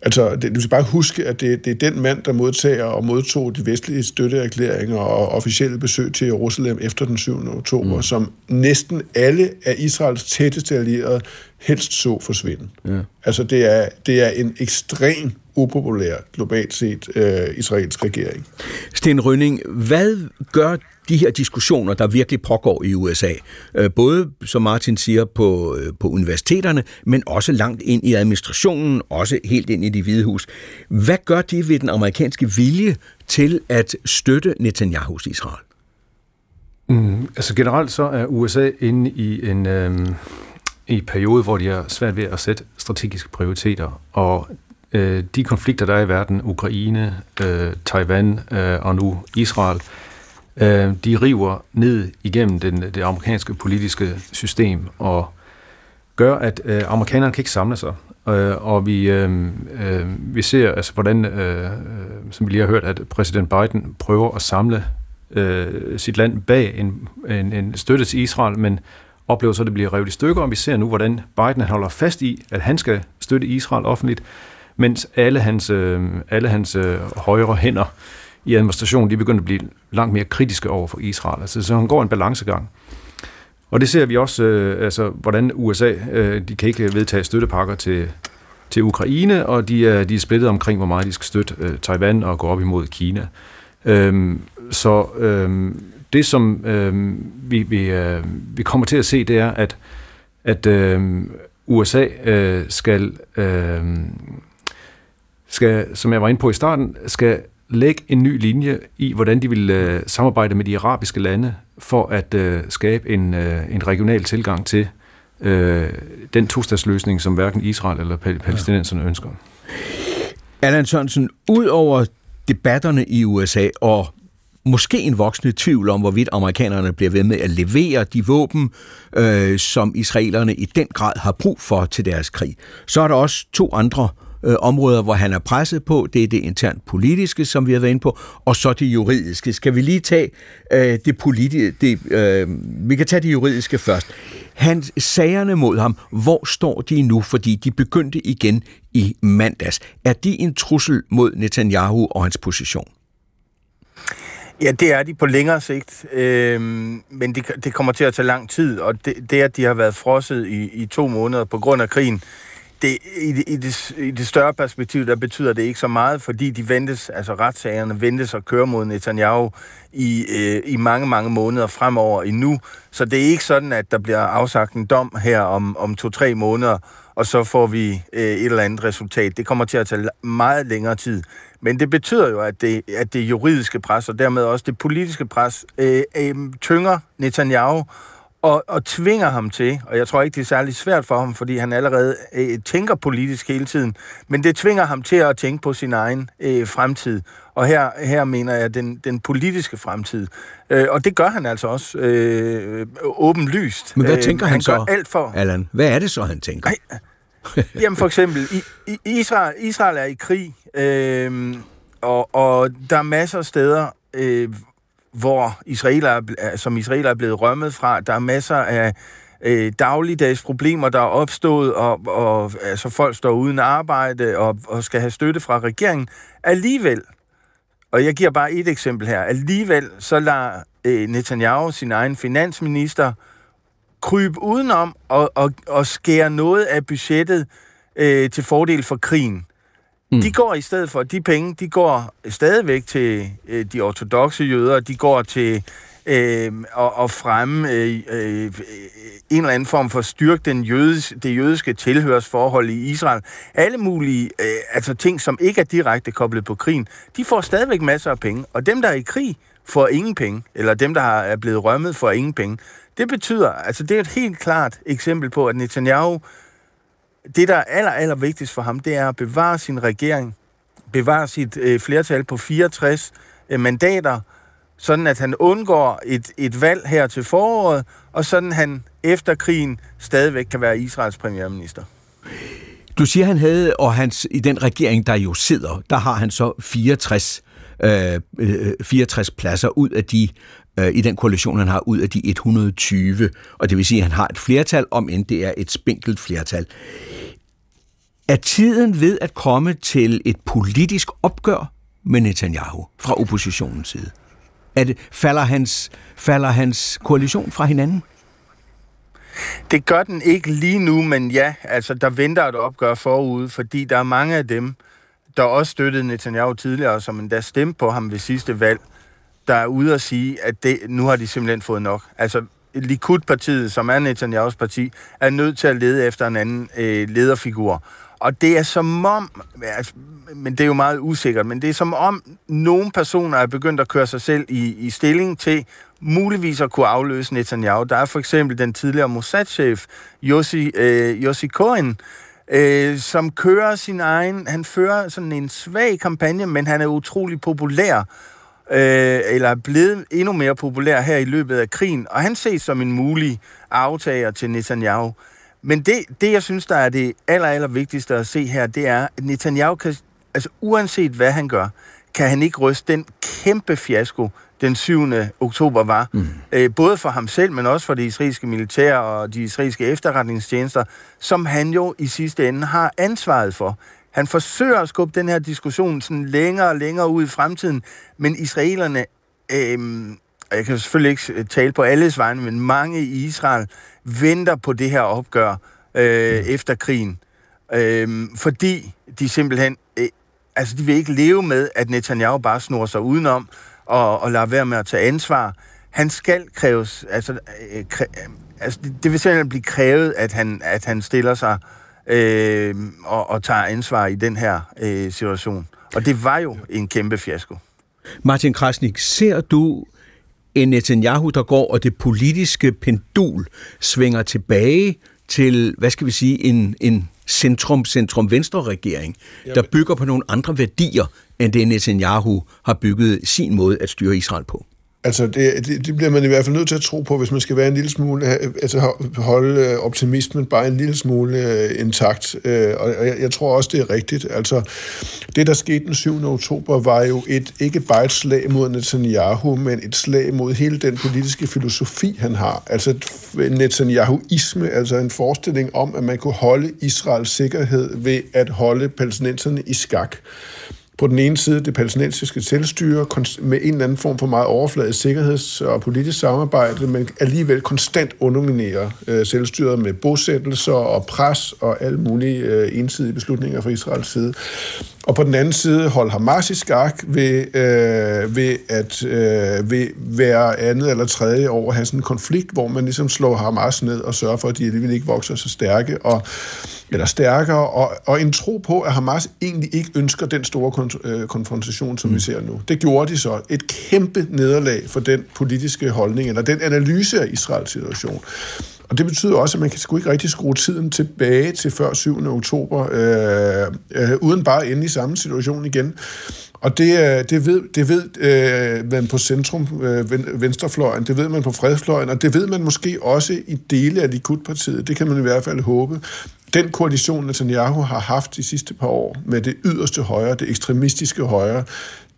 Altså, det, du skal bare huske, at det, det er den mand, der modtager og modtog de vestlige støtteerklæringer og officielle besøg til Jerusalem efter den 7. oktober, mm. som næsten alle af Israels tætteste allierede helst så forsvinde. Ja. Altså, det er, det er en ekstrem upopulær, globalt set, øh, israelsk regering. Sten Rønning, hvad gør de her diskussioner, der virkelig pågår i USA, øh, både, som Martin siger, på, øh, på universiteterne, men også langt ind i administrationen, også helt ind i de hvide hus. Hvad gør de ved den amerikanske vilje til at støtte Netanyahus Israel? Mm, altså generelt så er USA inde i en, øh, i en periode, hvor de har svært ved at sætte strategiske prioriteter, og øh, de konflikter, der er i verden, Ukraine, øh, Taiwan øh, og nu Israel, øh, de river ned igennem den, det amerikanske politiske system, og gør, at øh, amerikanerne kan ikke samle sig. Øh, og vi, øh, øh, vi ser, altså, hvordan, øh, øh, som vi lige har hørt, at præsident Biden prøver at samle øh, sit land bag en, en, en støtte til Israel, men oplever så, at det bliver revet i stykker, og vi ser nu, hvordan Biden holder fast i, at han skal støtte Israel offentligt, mens alle hans, øh, alle hans øh, højre hænder i administrationen, de begynder at blive langt mere kritiske over for Israel. Altså, så han går en balancegang. Og det ser vi også, øh, altså, hvordan USA, øh, de kan ikke vedtage støttepakker til, til Ukraine, og de er, de er splittet omkring, hvor meget de skal støtte øh, Taiwan og gå op imod Kina. Øhm, så øhm, det, som øhm, vi, vi, øh, vi kommer til at se, det er, at, at øhm, USA øh, skal, øh, skal, som jeg var inde på i starten, skal lægge en ny linje i, hvordan de vil øh, samarbejde med de arabiske lande for at øh, skabe en, øh, en regional tilgang til øh, den tostatsløsning, som hverken Israel eller palæstinenserne ønsker. Allan Sørensen, ud over debatterne i USA og måske en voksende tvivl om, hvorvidt amerikanerne bliver ved med at levere de våben, øh, som israelerne i den grad har brug for til deres krig. Så er der også to andre øh, områder, hvor han er presset på. Det er det internt politiske, som vi har været inde på, og så det juridiske. Skal vi lige tage øh, det politiske? Det, øh, vi kan tage det juridiske først. Hans sagerne mod ham, hvor står de nu? Fordi de begyndte igen i mandags. Er de en trussel mod Netanyahu og hans position? Ja, det er de på længere sigt, øh, men det, det kommer til at tage lang tid, og det, det at de har været frosset i, i to måneder på grund af krigen, det, i, det, i, det, I det større perspektiv, der betyder det ikke så meget, fordi de ventes, altså retssagerne ventes at køre mod Netanyahu i, øh, i mange, mange måneder fremover endnu. Så det er ikke sådan, at der bliver afsagt en dom her om, om to-tre måneder, og så får vi øh, et eller andet resultat. Det kommer til at tage meget længere tid. Men det betyder jo, at det, at det juridiske pres, og dermed også det politiske pres, øh, øh, tynger Netanyahu, og, og tvinger ham til, og jeg tror ikke, det er særlig svært for ham, fordi han allerede øh, tænker politisk hele tiden, men det tvinger ham til at tænke på sin egen øh, fremtid. Og her, her mener jeg den, den politiske fremtid. Øh, og det gør han altså også øh, åbenlyst. Men hvad øh, tænker øh, han, han så, alt for... Allan? Hvad er det så, han tænker? Ej, (laughs) jamen for eksempel, i, i Israel, Israel er i krig, øh, og, og der er masser af steder, øh, hvor israeler, som israeler er blevet rømmet fra. Der er masser af øh, dagligdags problemer, der er opstået, og, og altså, folk står uden arbejde og, og skal have støtte fra regeringen. Alligevel, og jeg giver bare et eksempel her, alligevel så lader øh, Netanyahu, sin egen finansminister, krybe udenom og, og, og skære noget af budgettet øh, til fordel for krigen. Mm. De går i stedet for, de penge, de går stadigvæk til øh, de ortodoxe jøder, de går til øh, at, at fremme øh, øh, en eller anden form for at styrke den jødes, det jødiske tilhørsforhold i Israel. Alle mulige øh, altså ting, som ikke er direkte koblet på krigen, de får stadigvæk masser af penge. Og dem, der er i krig, får ingen penge, eller dem, der er blevet rømmet, får ingen penge. Det betyder, altså det er et helt klart eksempel på, at Netanyahu det, der er aller, aller vigtigst for ham, det er at bevare sin regering, bevare sit øh, flertal på 64 øh, mandater, sådan at han undgår et, et valg her til foråret, og sådan han efter krigen stadigvæk kan være Israels premierminister. Du siger, han havde, og hans, i den regering, der jo sidder, der har han så 64, øh, øh, øh 64 pladser ud af de øh, i den koalition, han har ud af de 120. Og det vil sige, at han har et flertal, om end det er et spinkelt flertal. Er tiden ved at komme til et politisk opgør med Netanyahu fra oppositionens side? Er det, falder, hans, falder hans koalition fra hinanden? Det gør den ikke lige nu, men ja, altså der venter et opgør forude, fordi der er mange af dem, der også støttede Netanyahu tidligere, som endda stemte på ham ved sidste valg, der er ude at sige, at det, nu har de simpelthen fået nok. Altså, Likud-partiet, som er Netanyahus parti, er nødt til at lede efter en anden øh, lederfigur. Og det er som om, altså, men det er jo meget usikkert, men det er som om nogle personer er begyndt at køre sig selv i, i stilling til muligvis at kunne afløse Netanyahu. Der er for eksempel den tidligere Mossad-chef, Yossi, øh, Yossi Cohen, øh, som kører sin egen, han fører sådan en svag kampagne, men han er utrolig populær, øh, eller er blevet endnu mere populær her i løbet af krigen, og han ses som en mulig aftager til Netanyahu. Men det, det, jeg synes, der er det aller, aller vigtigste at se her, det er, at Netanyahu kan, altså uanset hvad han gør, kan han ikke ryste den kæmpe fiasko, den 7. oktober var. Mm. Øh, både for ham selv, men også for det israelske militær og de israelske efterretningstjenester, som han jo i sidste ende har ansvaret for. Han forsøger at skubbe den her diskussion sådan længere og længere ud i fremtiden, men israelerne, øh, jeg kan selvfølgelig ikke tale på alles vegne, men mange i Israel venter på det her opgør øh, mm. efter krigen. Øh, fordi de simpelthen, øh, altså de vil ikke leve med, at Netanyahu bare snor sig udenom og, og lader være med at tage ansvar. Han skal kræves, altså, øh, kræ, altså det, det vil simpelthen blive krævet, at han, at han stiller sig øh, og, og tager ansvar i den her øh, situation. Og det var jo en kæmpe fiasko. Martin Krasnik, ser du en Netanyahu, der går, og det politiske pendul svinger tilbage til, hvad skal vi sige, en, en centrum-centrum-venstre-regering, der bygger på nogle andre værdier, end det Netanyahu har bygget sin måde at styre Israel på? Altså, det, det, det bliver man i hvert fald nødt til at tro på, hvis man skal være en lille smule, altså holde øh, optimismen bare en lille smule uh, intakt. Uh, og jeg, jeg tror også, det er rigtigt. Altså, det, der skete den 7. oktober, var jo et, ikke bare et slag mod Netanyahu, men et slag mod hele den politiske filosofi, han har. Altså Netanyahuisme, altså en forestilling om, at man kunne holde Israels sikkerhed ved at holde palæstinenserne i skak på den ene side det palæstinensiske selvstyre med en eller anden form for meget overfladisk sikkerheds- og politisk samarbejde, men alligevel konstant underminerer øh, selvstyret med bosættelser og pres og alle mulige øh, ensidige beslutninger fra Israels side. Og på den anden side holde Hamas i skak ved, øh, ved at øh, ved hver andet eller tredje år have sådan en konflikt, hvor man ligesom slår Hamas ned og sørger for, at de alligevel ikke vokser så stærke og eller stærkere, og, og en tro på, at Hamas egentlig ikke ønsker den store kon- øh, konfrontation, som mm. vi ser nu. Det gjorde de så. Et kæmpe nederlag for den politiske holdning, eller den analyse af Israels situation. Og det betyder også, at man kan sgu ikke rigtig skrue tiden tilbage til før 7. oktober, øh, øh, uden bare at ende i samme situation igen. Og det, øh, det ved, det ved øh, man på centrum, øh, venstrefløjen, det ved man på fredsfløjen, og det ved man måske også i dele af Likud-partiet. Det kan man i hvert fald håbe. Den koalition, Netanyahu har haft de sidste par år med det yderste højre, det ekstremistiske højre,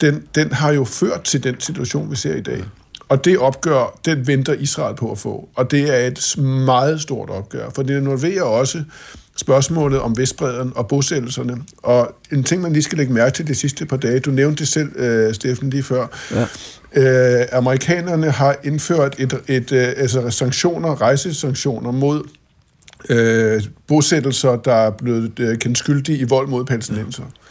den, den har jo ført til den situation, vi ser i dag. Og det opgør, den venter Israel på at få. Og det er et meget stort opgør, for det involverer også spørgsmålet om Vestbreden og bosættelserne. Og en ting, man lige skal lægge mærke til de sidste par dage, du nævnte det selv, uh, Steffen, lige før. Ja. Uh, amerikanerne har indført et, et, uh, altså sanktioner, rejsesanktioner mod uh, bosættelser, der er blevet uh, kendt skyldige i vold mod palæstinenser. Ja.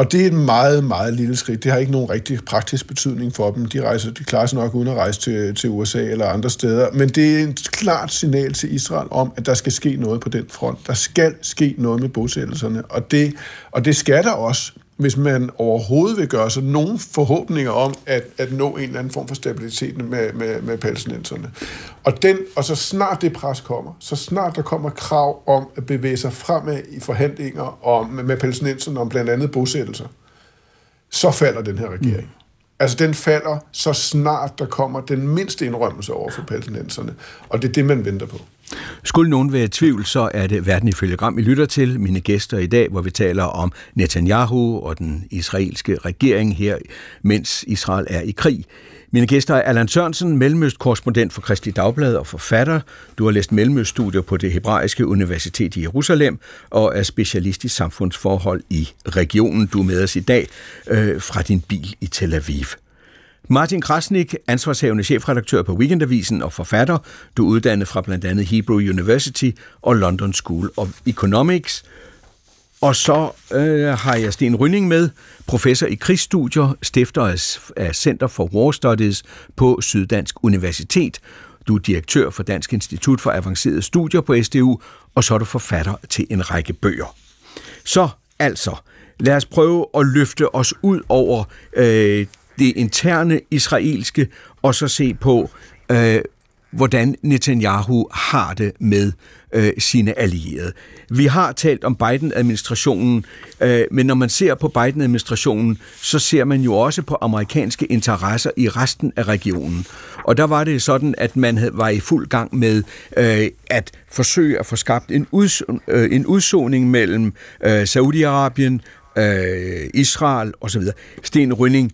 Og det er et meget, meget lille skridt. Det har ikke nogen rigtig praktisk betydning for dem. De, rejser, de klarer sig nok uden at rejse til, til USA eller andre steder. Men det er et klart signal til Israel om, at der skal ske noget på den front. Der skal ske noget med bosættelserne. Og det, og det skal der også hvis man overhovedet vil gøre sig nogen forhåbninger om at, at nå en eller anden form for stabilitet med, med, med palæstinenserne. Og, den, og så snart det pres kommer, så snart der kommer krav om at bevæge sig fremad i forhandlinger om, med palæstinenserne om blandt andet bosættelser, så falder den her regering. Mm. Altså, den falder så snart der kommer den mindste indrømmelse over for palæstinenserne. Og det er det, man venter på. Skulle nogen være i tvivl, så er det Verden ifølge Gram, I lytter til. Mine gæster i dag, hvor vi taler om Netanyahu og den israelske regering her, mens Israel er i krig. Mine gæster er Allan Sørensen, mellemøstkorrespondent for Kristelig Dagblad og forfatter. Du har læst mellemøststudier på det hebraiske universitet i Jerusalem og er specialist i samfundsforhold i regionen. Du er med os i dag øh, fra din bil i Tel Aviv. Martin Krasnik, ansvarshavende chefredaktør på Weekendavisen og forfatter. Du er uddannet fra blandt andet Hebrew University og London School of Economics. Og så øh, har jeg Sten Rynning med, professor i krigsstudier, stifter af Center for War Studies på Syddansk Universitet. Du er direktør for Dansk Institut for Avancerede Studier på SDU, og så er du forfatter til en række bøger. Så altså, lad os prøve at løfte os ud over øh, det interne israelske, og så se på, øh, hvordan Netanyahu har det med øh, sine allierede. Vi har talt om Biden-administrationen, øh, men når man ser på Biden-administrationen, så ser man jo også på amerikanske interesser i resten af regionen. Og der var det sådan, at man havde, var i fuld gang med øh, at forsøge at få skabt en, uds, øh, en udsoning mellem øh, Saudi-Arabien, øh, Israel osv. Sten Rønning,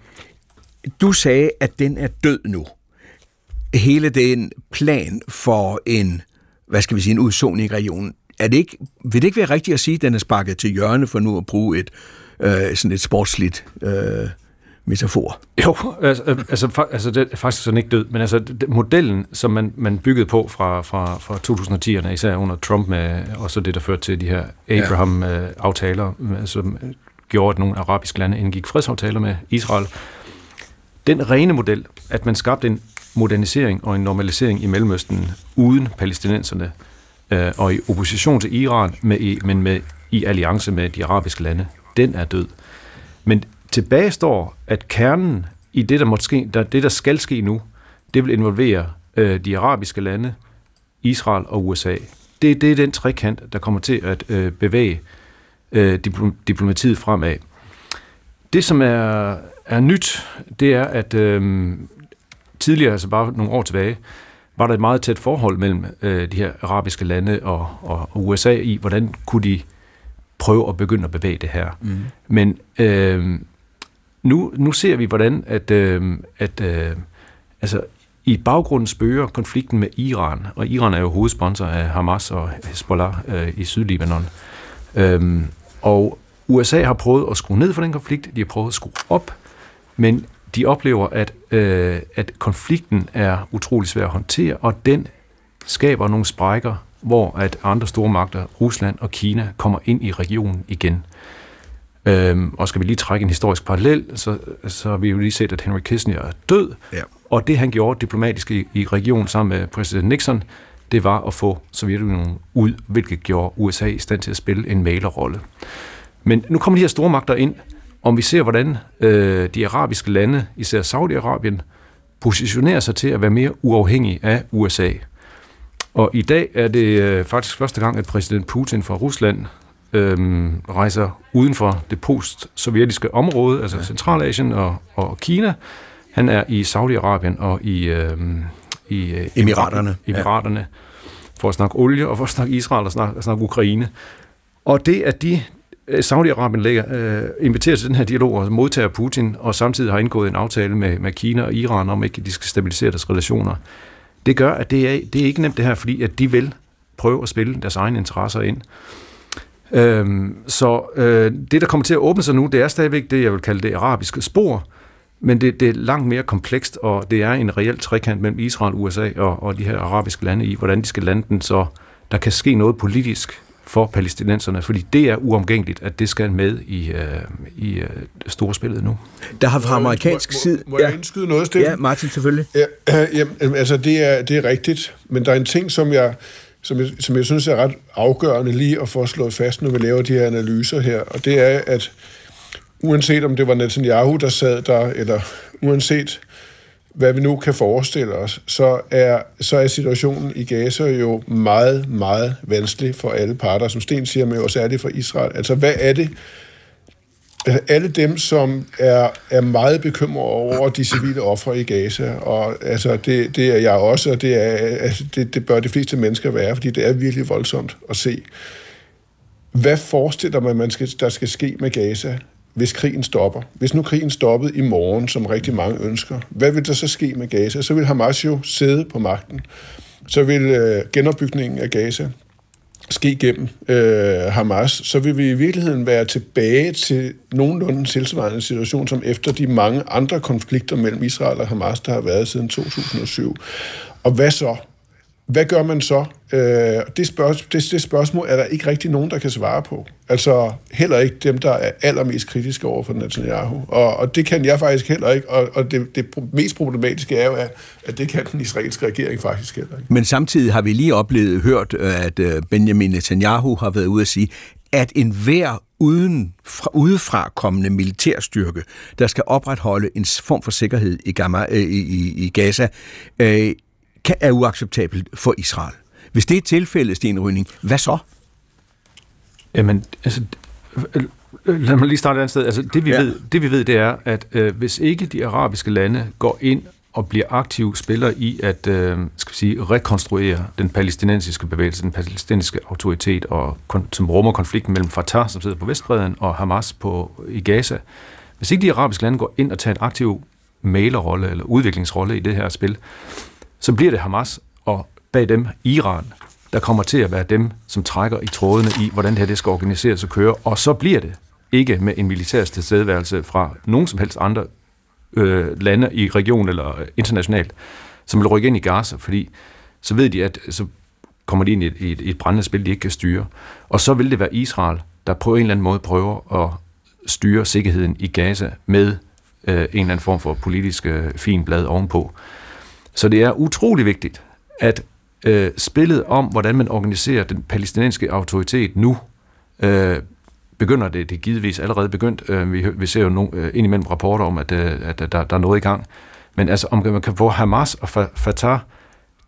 du sagde, at den er død nu. Hele den plan for en, hvad skal vi sige, en udsoning i regionen, er det ikke, vil det ikke være rigtigt at sige, at den er sparket til hjørne for nu at bruge et, øh, sådan et sportsligt øh, metafor? Jo, altså, altså, altså det er faktisk sådan ikke død, men altså det, modellen, som man, man byggede på fra, fra, fra 2010'erne, især under Trump, med også det, der førte til de her Abraham-aftaler, ja. som gjorde, at nogle arabiske lande indgik fredsaftaler med Israel. Den rene model, at man skabte en modernisering og en normalisering i Mellemøsten uden palæstinenserne, øh, og i opposition til Iran, med men med i alliance med de arabiske lande, den er død. Men tilbage står, at kernen i det, der, måske, der, det, der skal ske nu, det vil involvere øh, de arabiske lande, Israel og USA. Det, det er den trekant, der kommer til at øh, bevæge øh, diplomatiet fremad. Det, som er, er nyt, det er, at øh, tidligere, altså bare nogle år tilbage, var der et meget tæt forhold mellem øh, de her arabiske lande og, og, og USA i, hvordan kunne de prøve at begynde at bevæge det her. Mm. Men øh, nu, nu ser vi, hvordan at, øh, at øh, altså, i baggrunden spørger konflikten med Iran, og Iran er jo hovedsponsor af Hamas og Hezbollah øh, i Sydlibanon. Øh, og USA har prøvet at skrue ned for den konflikt, de har prøvet at skrue op, men de oplever, at, øh, at konflikten er utrolig svær at håndtere, og den skaber nogle sprækker, hvor at andre store magter, Rusland og Kina, kommer ind i regionen igen. Øhm, og skal vi lige trække en historisk parallel, så, så har vi jo lige set, at Henry Kissinger er død, ja. og det han gjorde diplomatisk i, i regionen sammen med præsident Nixon, det var at få Sovjetunionen ud, hvilket gjorde USA i stand til at spille en malerrolle. Men nu kommer de her store magter ind, om vi ser, hvordan øh, de arabiske lande, især Saudi-Arabien, positionerer sig til at være mere uafhængige af USA. Og i dag er det øh, faktisk første gang, at præsident Putin fra Rusland øh, rejser uden for det post-sovjetiske område, altså Centralasien og, og Kina. Han er i Saudi-Arabien og i, øh, i øh, Emiraterne, Emiraterne ja. for at snakke olie og for at snakke Israel og snakke, snakke Ukraine. Og det, at de Øh, Saudi-Arabien lægger, øh, inviterer til den her dialog og modtager Putin, og samtidig har indgået en aftale med, med Kina og Iran om, at de skal stabilisere deres relationer. Det gør, at det er, det er ikke nemt det her, fordi at de vil prøve at spille deres egne interesser ind. Øhm, så øh, det, der kommer til at åbne sig nu, det er stadigvæk det, jeg vil kalde det arabiske spor, men det, det er langt mere komplekst, og det er en reel trekant mellem Israel, USA og, og de her arabiske lande i, hvordan de skal lande den, så der kan ske noget politisk for palæstinenserne, fordi det er uomgængeligt, at det skal med i, øh, i øh, storspillet nu. Der har fra amerikansk må, side... Må, må jeg indskyde noget, Sten? Ja, Martin, selvfølgelig. Ja, øh, jamen, altså, det er, det er rigtigt, men der er en ting, som jeg, som jeg, som jeg synes er ret afgørende lige at få slået fast, når vi laver de her analyser her, og det er, at uanset om det var Netanyahu, der sad der, eller uanset hvad vi nu kan forestille os, så er, så er situationen i Gaza jo meget, meget vanskelig for alle parter, som Sten siger, men og særligt for Israel. Altså, hvad er det? Alle dem, som er, er meget bekymrede over de civile ofre i Gaza, og altså, det, det er jeg også, og det, er, altså, det, det bør de fleste mennesker være, fordi det er virkelig voldsomt at se. Hvad forestiller man, man skal, der skal ske med Gaza? Hvis krigen stopper. Hvis nu krigen stoppede i morgen, som rigtig mange ønsker, hvad vil der så ske med Gaza? Så vil Hamas jo sidde på magten. Så vil øh, genopbygningen af Gaza ske gennem øh, Hamas, så vil vi i virkeligheden være tilbage til nogenlunde tilsvarende situation, som efter de mange andre konflikter mellem Israel og Hamas, der har været siden 2007. Og hvad så? Hvad gør man så? Øh, det, spørgsmål, det, det spørgsmål er der ikke rigtig nogen, der kan svare på. Altså heller ikke dem, der er allermest kritiske over for Netanyahu. Og, og det kan jeg faktisk heller ikke. Og, og det, det mest problematiske er jo, at, at det kan den israelske regering faktisk heller ikke. Men samtidig har vi lige oplevet, hørt, at øh, Benjamin Netanyahu har været ude at sige, at enhver uden, fra, udefra kommende militærstyrke, der skal opretholde en form for sikkerhed i, Gamma, øh, i, i, i Gaza, øh, kan, er uacceptabelt for Israel. Hvis det er tilfældet, Sten Rydning, hvad så? Jamen, altså, lad mig lige starte et andet sted. Altså, det, vi ja. ved, det vi ved, det er, at øh, hvis ikke de arabiske lande går ind og bliver aktive spillere i at øh, skal vi sige, rekonstruere den palæstinensiske bevægelse, den palæstinensiske autoritet, og kon, som rummer konflikten mellem Fatah, som sidder på Vestbreden, og Hamas på, i Gaza. Hvis ikke de arabiske lande går ind og tager en aktiv malerrolle eller udviklingsrolle i det her spil, så bliver det Hamas og bag dem Iran, der kommer til at være dem, som trækker i trådene i, hvordan det her det skal organiseres og køre, og så bliver det ikke med en militær tilstedeværelse fra nogen som helst andre øh, lande i regionen eller internationalt, som vil rykke ind i Gaza, fordi så ved de, at så kommer de ind i et, i et, et brændende spil, de ikke kan styre. Og så vil det være Israel, der på en eller anden måde prøver at styre sikkerheden i Gaza med øh, en eller anden form for politisk øh, fin blad ovenpå. Så det er utrolig vigtigt, at øh, spillet om, hvordan man organiserer den palæstinensiske autoritet nu, øh, begynder det, det er givetvis allerede begyndt. Øh, vi, vi ser jo no, øh, indimellem rapporter om, at, øh, at der, der er noget i gang. Men altså, om man kan få Hamas og Fatah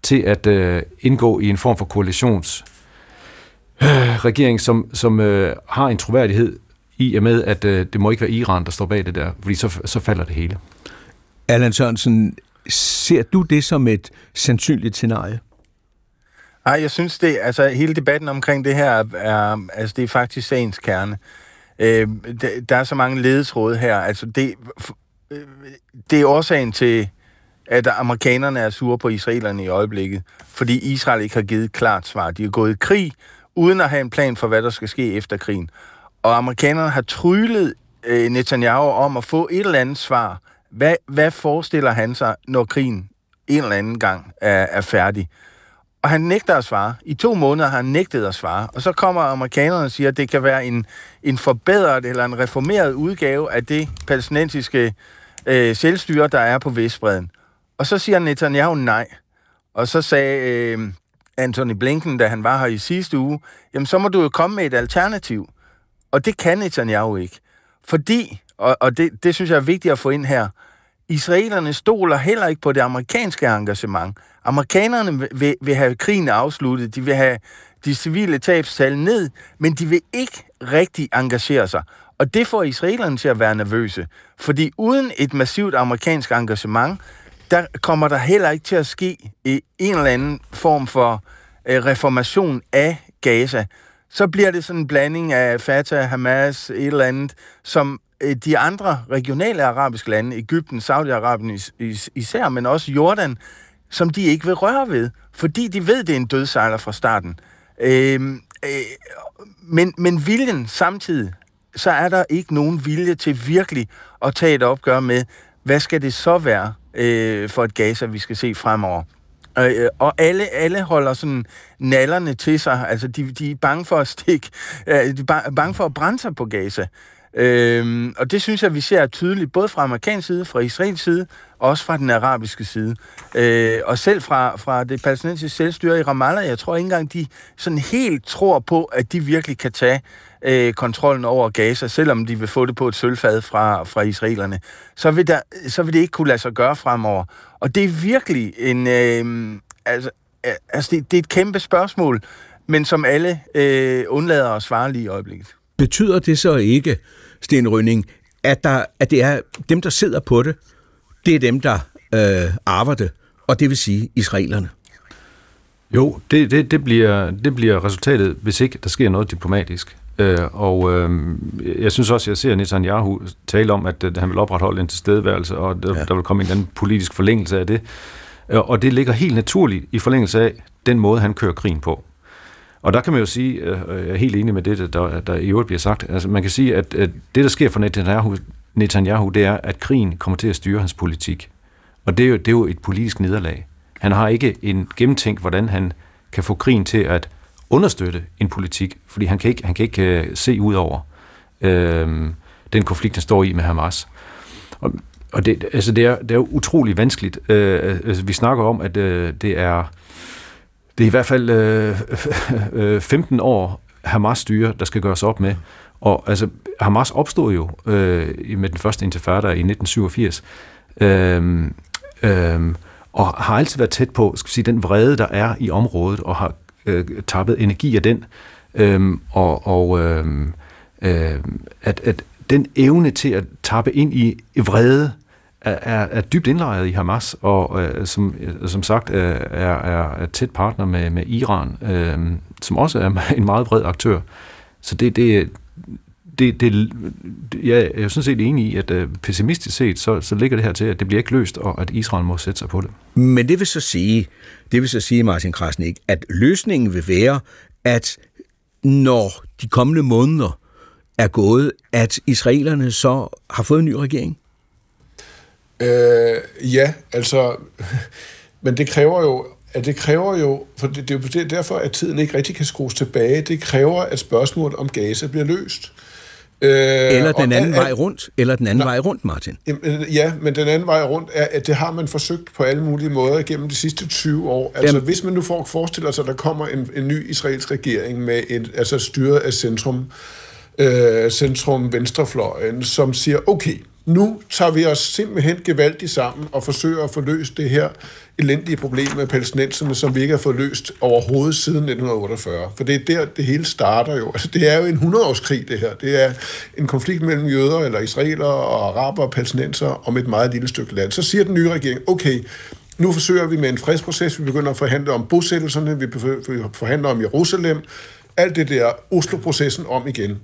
til at øh, indgå i en form for koalitions øh, regering, som, som øh, har en troværdighed i og med, at øh, det må ikke være Iran, der står bag det der, fordi så, så falder det hele. Allan Sørensen, ser du det som et sandsynligt scenarie? Nej, jeg synes det, altså hele debatten omkring det her, er, altså det er faktisk sagens kerne. Øh, der er så mange ledetråde her, altså det, øh, det er årsagen til, at amerikanerne er sure på israelerne i øjeblikket, fordi Israel ikke har givet et klart svar. De er gået i krig, uden at have en plan for, hvad der skal ske efter krigen. Og amerikanerne har tryllet øh, Netanyahu om at få et eller andet svar. Hvad, hvad forestiller han sig, når krigen en eller anden gang er, er færdig? Og han nægter at svare. I to måneder har han nægtet at svare. Og så kommer amerikanerne og siger, at det kan være en, en forbedret eller en reformeret udgave af det palæstinensiske øh, selvstyre, der er på Vestbreden. Og så siger Netanyahu nej. Og så sagde øh, Anthony Blinken, da han var her i sidste uge, jamen så må du jo komme med et alternativ. Og det kan Netanyahu ikke. Fordi, og, og det, det synes jeg er vigtigt at få ind her, israelerne stoler heller ikke på det amerikanske engagement. Amerikanerne vil, vil have krigen afsluttet, de vil have de civile tabstal ned, men de vil ikke rigtig engagere sig. Og det får israelerne til at være nervøse, fordi uden et massivt amerikansk engagement, der kommer der heller ikke til at ske eh, en eller anden form for eh, reformation af Gaza. Så bliver det sådan en blanding af Fatah, Hamas, et eller andet, som Øh, de andre regionale arabiske lande, Ægypten, Saudi-Arabien især, men også Jordan, som de ikke vil røre ved, fordi de ved, det er en dødsejler fra starten. Øh, øh, men, men viljen samtidig, så er der ikke nogen vilje til virkelig at tage et opgør med, hvad skal det så være øh, for et Gaza, vi skal se fremover. Øh, øh og alle, alle holder sådan nallerne til sig, altså de, de er bange for at stikke, øh, de er bange for at brænde sig på Gaza. Øhm, og det synes jeg, vi ser tydeligt, både fra amerikansk side, fra israelsk side, og også fra den arabiske side. Øh, og selv fra, fra det palæstinensiske selvstyre i Ramallah, jeg tror ikke engang, de sådan helt tror på, at de virkelig kan tage øh, kontrollen over Gaza, selvom de vil få det på et sølvfad fra, fra israelerne. Så vil, der, så vil det ikke kunne lade sig gøre fremover. Og det er virkelig en... Øh, altså, øh, altså det, det er et kæmpe spørgsmål, men som alle øh, undlader at svare lige i øjeblikket. Betyder det så ikke, Sten Rønning, at, der, at det er dem, der sidder på det, det er dem, der øh, arver det, og det vil sige israelerne? Jo, det, det, det, bliver, det bliver resultatet, hvis ikke der sker noget diplomatisk. Øh, og øh, jeg synes også, jeg ser Netanyahu tale om, at, at han vil opretholde en tilstedeværelse, og der, ja. der vil komme en anden politisk forlængelse af det. Øh, og det ligger helt naturligt i forlængelse af den måde, han kører krigen på. Og der kan man jo sige, øh, øh, jeg er helt enig med det, der, der i øvrigt bliver sagt, altså man kan sige, at, at det, der sker for Netanyahu, Netanyahu, det er, at krigen kommer til at styre hans politik. Og det er jo, det er jo et politisk nederlag. Han har ikke en gennemtænkt, hvordan han kan få krigen til at understøtte en politik, fordi han kan ikke, han kan ikke uh, se ud over øh, den konflikt, han står i med Hamas. Og, og det, altså det, er, det er utrolig vanskeligt. Øh, altså vi snakker om, at øh, det er det er i hvert fald øh, (laughs) øh 15 år Hamas-styre, der skal gøres op med. Og altså, Hamas opstod jo øh, med den første intifada i 1987. Øh, øh, og har altid været tæt på skal sige, den vrede, der er i området, og har øh, tappet energi af den, øhm, og, og øhm, øh, at, at den evne til at tappe ind i vrede er, er, dybt indlejret i Hamas, og øh, som, øh, som sagt øh, er, er, tæt partner med, med Iran, øh, som også er (laughs) en meget bred aktør. Så det, det, det, det, jeg er jo sådan set enig i, at øh, pessimistisk set, så, så ligger det her til, at det bliver ikke løst, og at Israel må sætte sig på det. Men det vil så sige, det vil så sige, Martin Krasnik, at løsningen vil være, at når de kommende måneder er gået, at israelerne så har fået en ny regering? Øh, ja, altså, (laughs) men det kræver jo, at det kræver jo, for det, det er jo derfor, at tiden ikke rigtig kan skrues tilbage, det kræver, at spørgsmålet om Gaza bliver løst. Øh, eller den anden al, vej rundt, eller den anden vej rundt, Martin. Ja, men den anden vej rundt er, at det har man forsøgt på alle mulige måder gennem de sidste 20 år. Altså, Dem. hvis man nu får forestiller sig, at der kommer en, en ny israelsk regering med et, altså styret af centrum, øh, centrum venstrefløjen, som siger, okay, nu tager vi os simpelthen gevaldigt sammen og forsøger at få løst det her elendige problem med palæstinenserne, som vi ikke har fået løst overhovedet siden 1948. For det er der, det hele starter jo. Altså, det er jo en 100-årskrig, det her. Det er en konflikt mellem jøder eller israelere og araber og palæstinenser om et meget lille stykke land. Så siger den nye regering, okay, nu forsøger vi med en fredsproces, vi begynder at forhandle om bosættelserne, vi forhandler om Jerusalem, alt det der Oslo-processen om igen.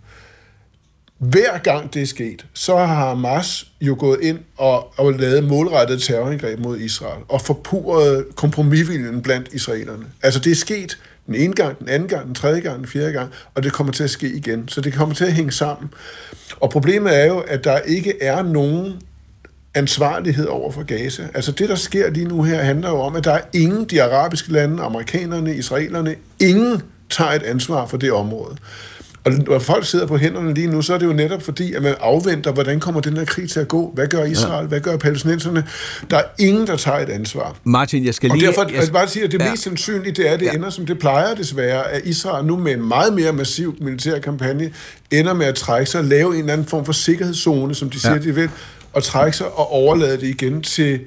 Hver gang det er sket, så har Hamas jo gået ind og, og lavet målrettet terrorangreb mod Israel og forpurret kompromisviljen blandt israelerne. Altså det er sket den ene gang, den anden gang, den tredje gang, den fjerde gang, og det kommer til at ske igen. Så det kommer til at hænge sammen. Og problemet er jo, at der ikke er nogen ansvarlighed over for Gaza. Altså det, der sker lige nu her, handler jo om, at der er ingen, de arabiske lande, amerikanerne, israelerne, ingen tager et ansvar for det område. Og når folk sidder på hænderne lige nu, så er det jo netop fordi, at man afventer, hvordan kommer den her krig til at gå? Hvad gør Israel? Ja. Hvad gør palæstinenserne? Der er ingen, der tager et ansvar. Martin, jeg skal lige... Og derfor, jeg, jeg bare sige, at det ja. mest sandsynlige, det er, at det ja. ender, som det plejer desværre, at Israel nu med en meget mere massiv militær kampagne, ender med at trække sig og lave en eller anden form for sikkerhedszone, som de siger, ja. de vil, og trække sig og overlade det igen til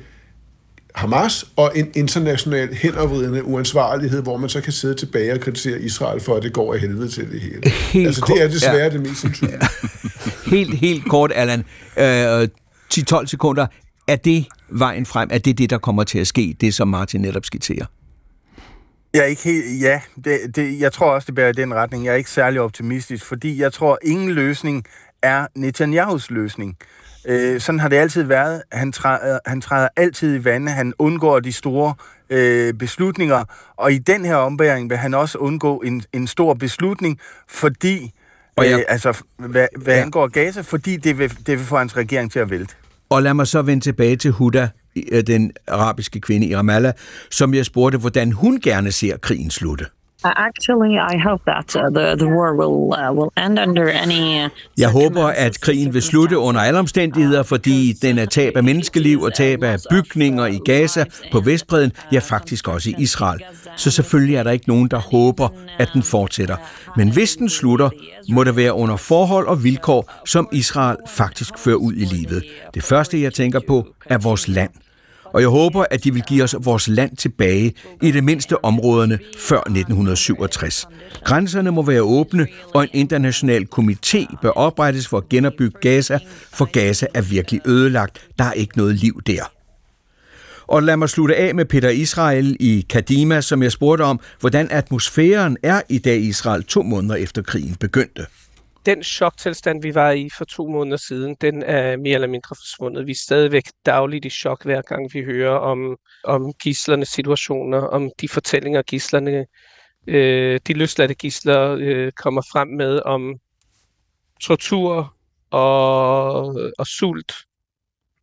Hamas og en international henovervridende uansvarlighed, hvor man så kan sidde tilbage og kritisere Israel for, at det går af helvede til det hele. (laughs) Helt altså, det er desværre ja. det mest sandsynlige. Ja. (laughs) helt, helt kort, Allan. Øh, 10-12 sekunder. Er det vejen frem? Er det det, der kommer til at ske? Det, som Martin netop skitserer? Jeg er ikke helt, ja, det, det, jeg tror også, det bærer i den retning. Jeg er ikke særlig optimistisk, fordi jeg tror, ingen løsning er Netanyahus løsning. Øh, sådan har det altid været. Han træder, han træder altid i vandet. Han undgår de store øh, beslutninger. Og i den her ombæring vil han også undgå en, en stor beslutning, fordi, og jeg, øh, altså, hvad, hvad ja. angår Gaza, fordi det vil, det vil få hans regering til at vælte. Og lad mig så vende tilbage til Huda, øh, den arabiske kvinde i Ramallah, som jeg spurgte, hvordan hun gerne ser krigen slutte. Uh, actually, I hope that uh, the, the war will, uh, will end under any... Uh, jeg håber, at krigen vil slutte under alle omstændigheder, fordi den er tab af menneskeliv og tab af bygninger i Gaza, på Vestbreden, ja faktisk også i Israel. Så selvfølgelig er der ikke nogen, der håber, at den fortsætter. Men hvis den slutter, må det være under forhold og vilkår, som Israel faktisk fører ud i livet. Det første, jeg tænker på, er vores land – og jeg håber, at de vil give os vores land tilbage i det mindste områderne før 1967. Grænserne må være åbne, og en international komité bør oprettes for at genopbygge Gaza, for Gaza er virkelig ødelagt. Der er ikke noget liv der. Og lad mig slutte af med Peter Israel i Kadima, som jeg spurgte om, hvordan atmosfæren er i dag i Israel to måneder efter krigen begyndte den choktilstand, vi var i for to måneder siden, den er mere eller mindre forsvundet. Vi er stadigvæk dagligt i chok, hver gang vi hører om, om gislernes situationer, om de fortællinger, gislerne, øh, de løsladte gisler øh, kommer frem med om tortur og, og sult.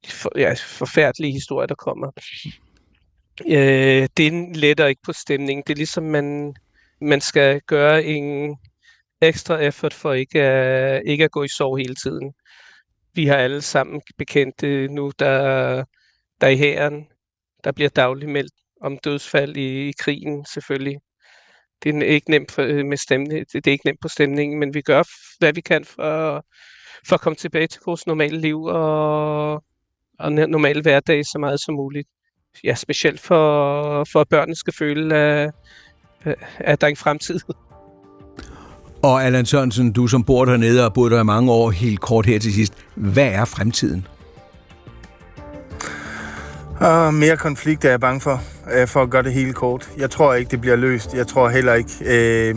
For, ja, forfærdelige historier, der kommer. Øh, det letter ikke på stemningen. Det er ligesom, man, man skal gøre en ekstra effort for ikke at, ikke at gå i sov hele tiden. Vi har alle sammen bekendte nu, der, der i hæren. Der bliver dagligt meldt om dødsfald i, i krigen, selvfølgelig. Det er ikke nemt for, med stemning, det er ikke nemt på stemningen, men vi gør, hvad vi kan for, for at komme tilbage til vores normale liv og, og normale hverdag så meget som muligt. Ja, specielt for, for at børnene skal føle, at, øh, er en fremtid. Og Allan Sørensen, du som bor dernede og har boet der i mange år, helt kort her til sidst. Hvad er fremtiden? Og mere konflikt er jeg bange for, øh, for at gøre det helt kort. Jeg tror ikke, det bliver løst. Jeg tror heller ikke, øh,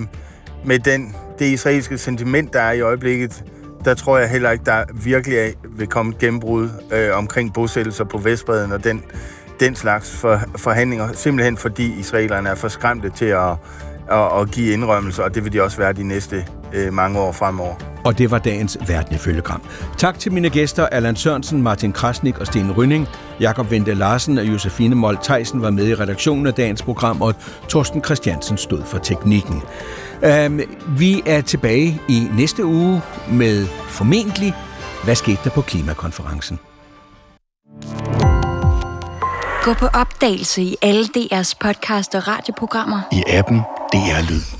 med den, det israelske sentiment, der er i øjeblikket, der tror jeg heller ikke, der virkelig vil komme et gennembrud øh, omkring bosættelser på Vestbreden og den, den slags for, forhandlinger, simpelthen fordi israelerne er for skræmte til at, at, at give indrømmelser, og det vil de også være de næste øh, mange år fremover. Og det var dagens Verden ifølge Gram. Tak til mine gæster, Allan Sørensen, Martin Krasnik og Sten Rynning. Jakob Vente Larsen og Josefine Mold Theisen var med i redaktionen af dagens program, og Torsten Christiansen stod for teknikken. Um, vi er tilbage i næste uge med formentlig, hvad skete der på klimakonferencen? Gå på opdagelse i alle DR's podcast og radioprogrammer. I appen DR Lyd.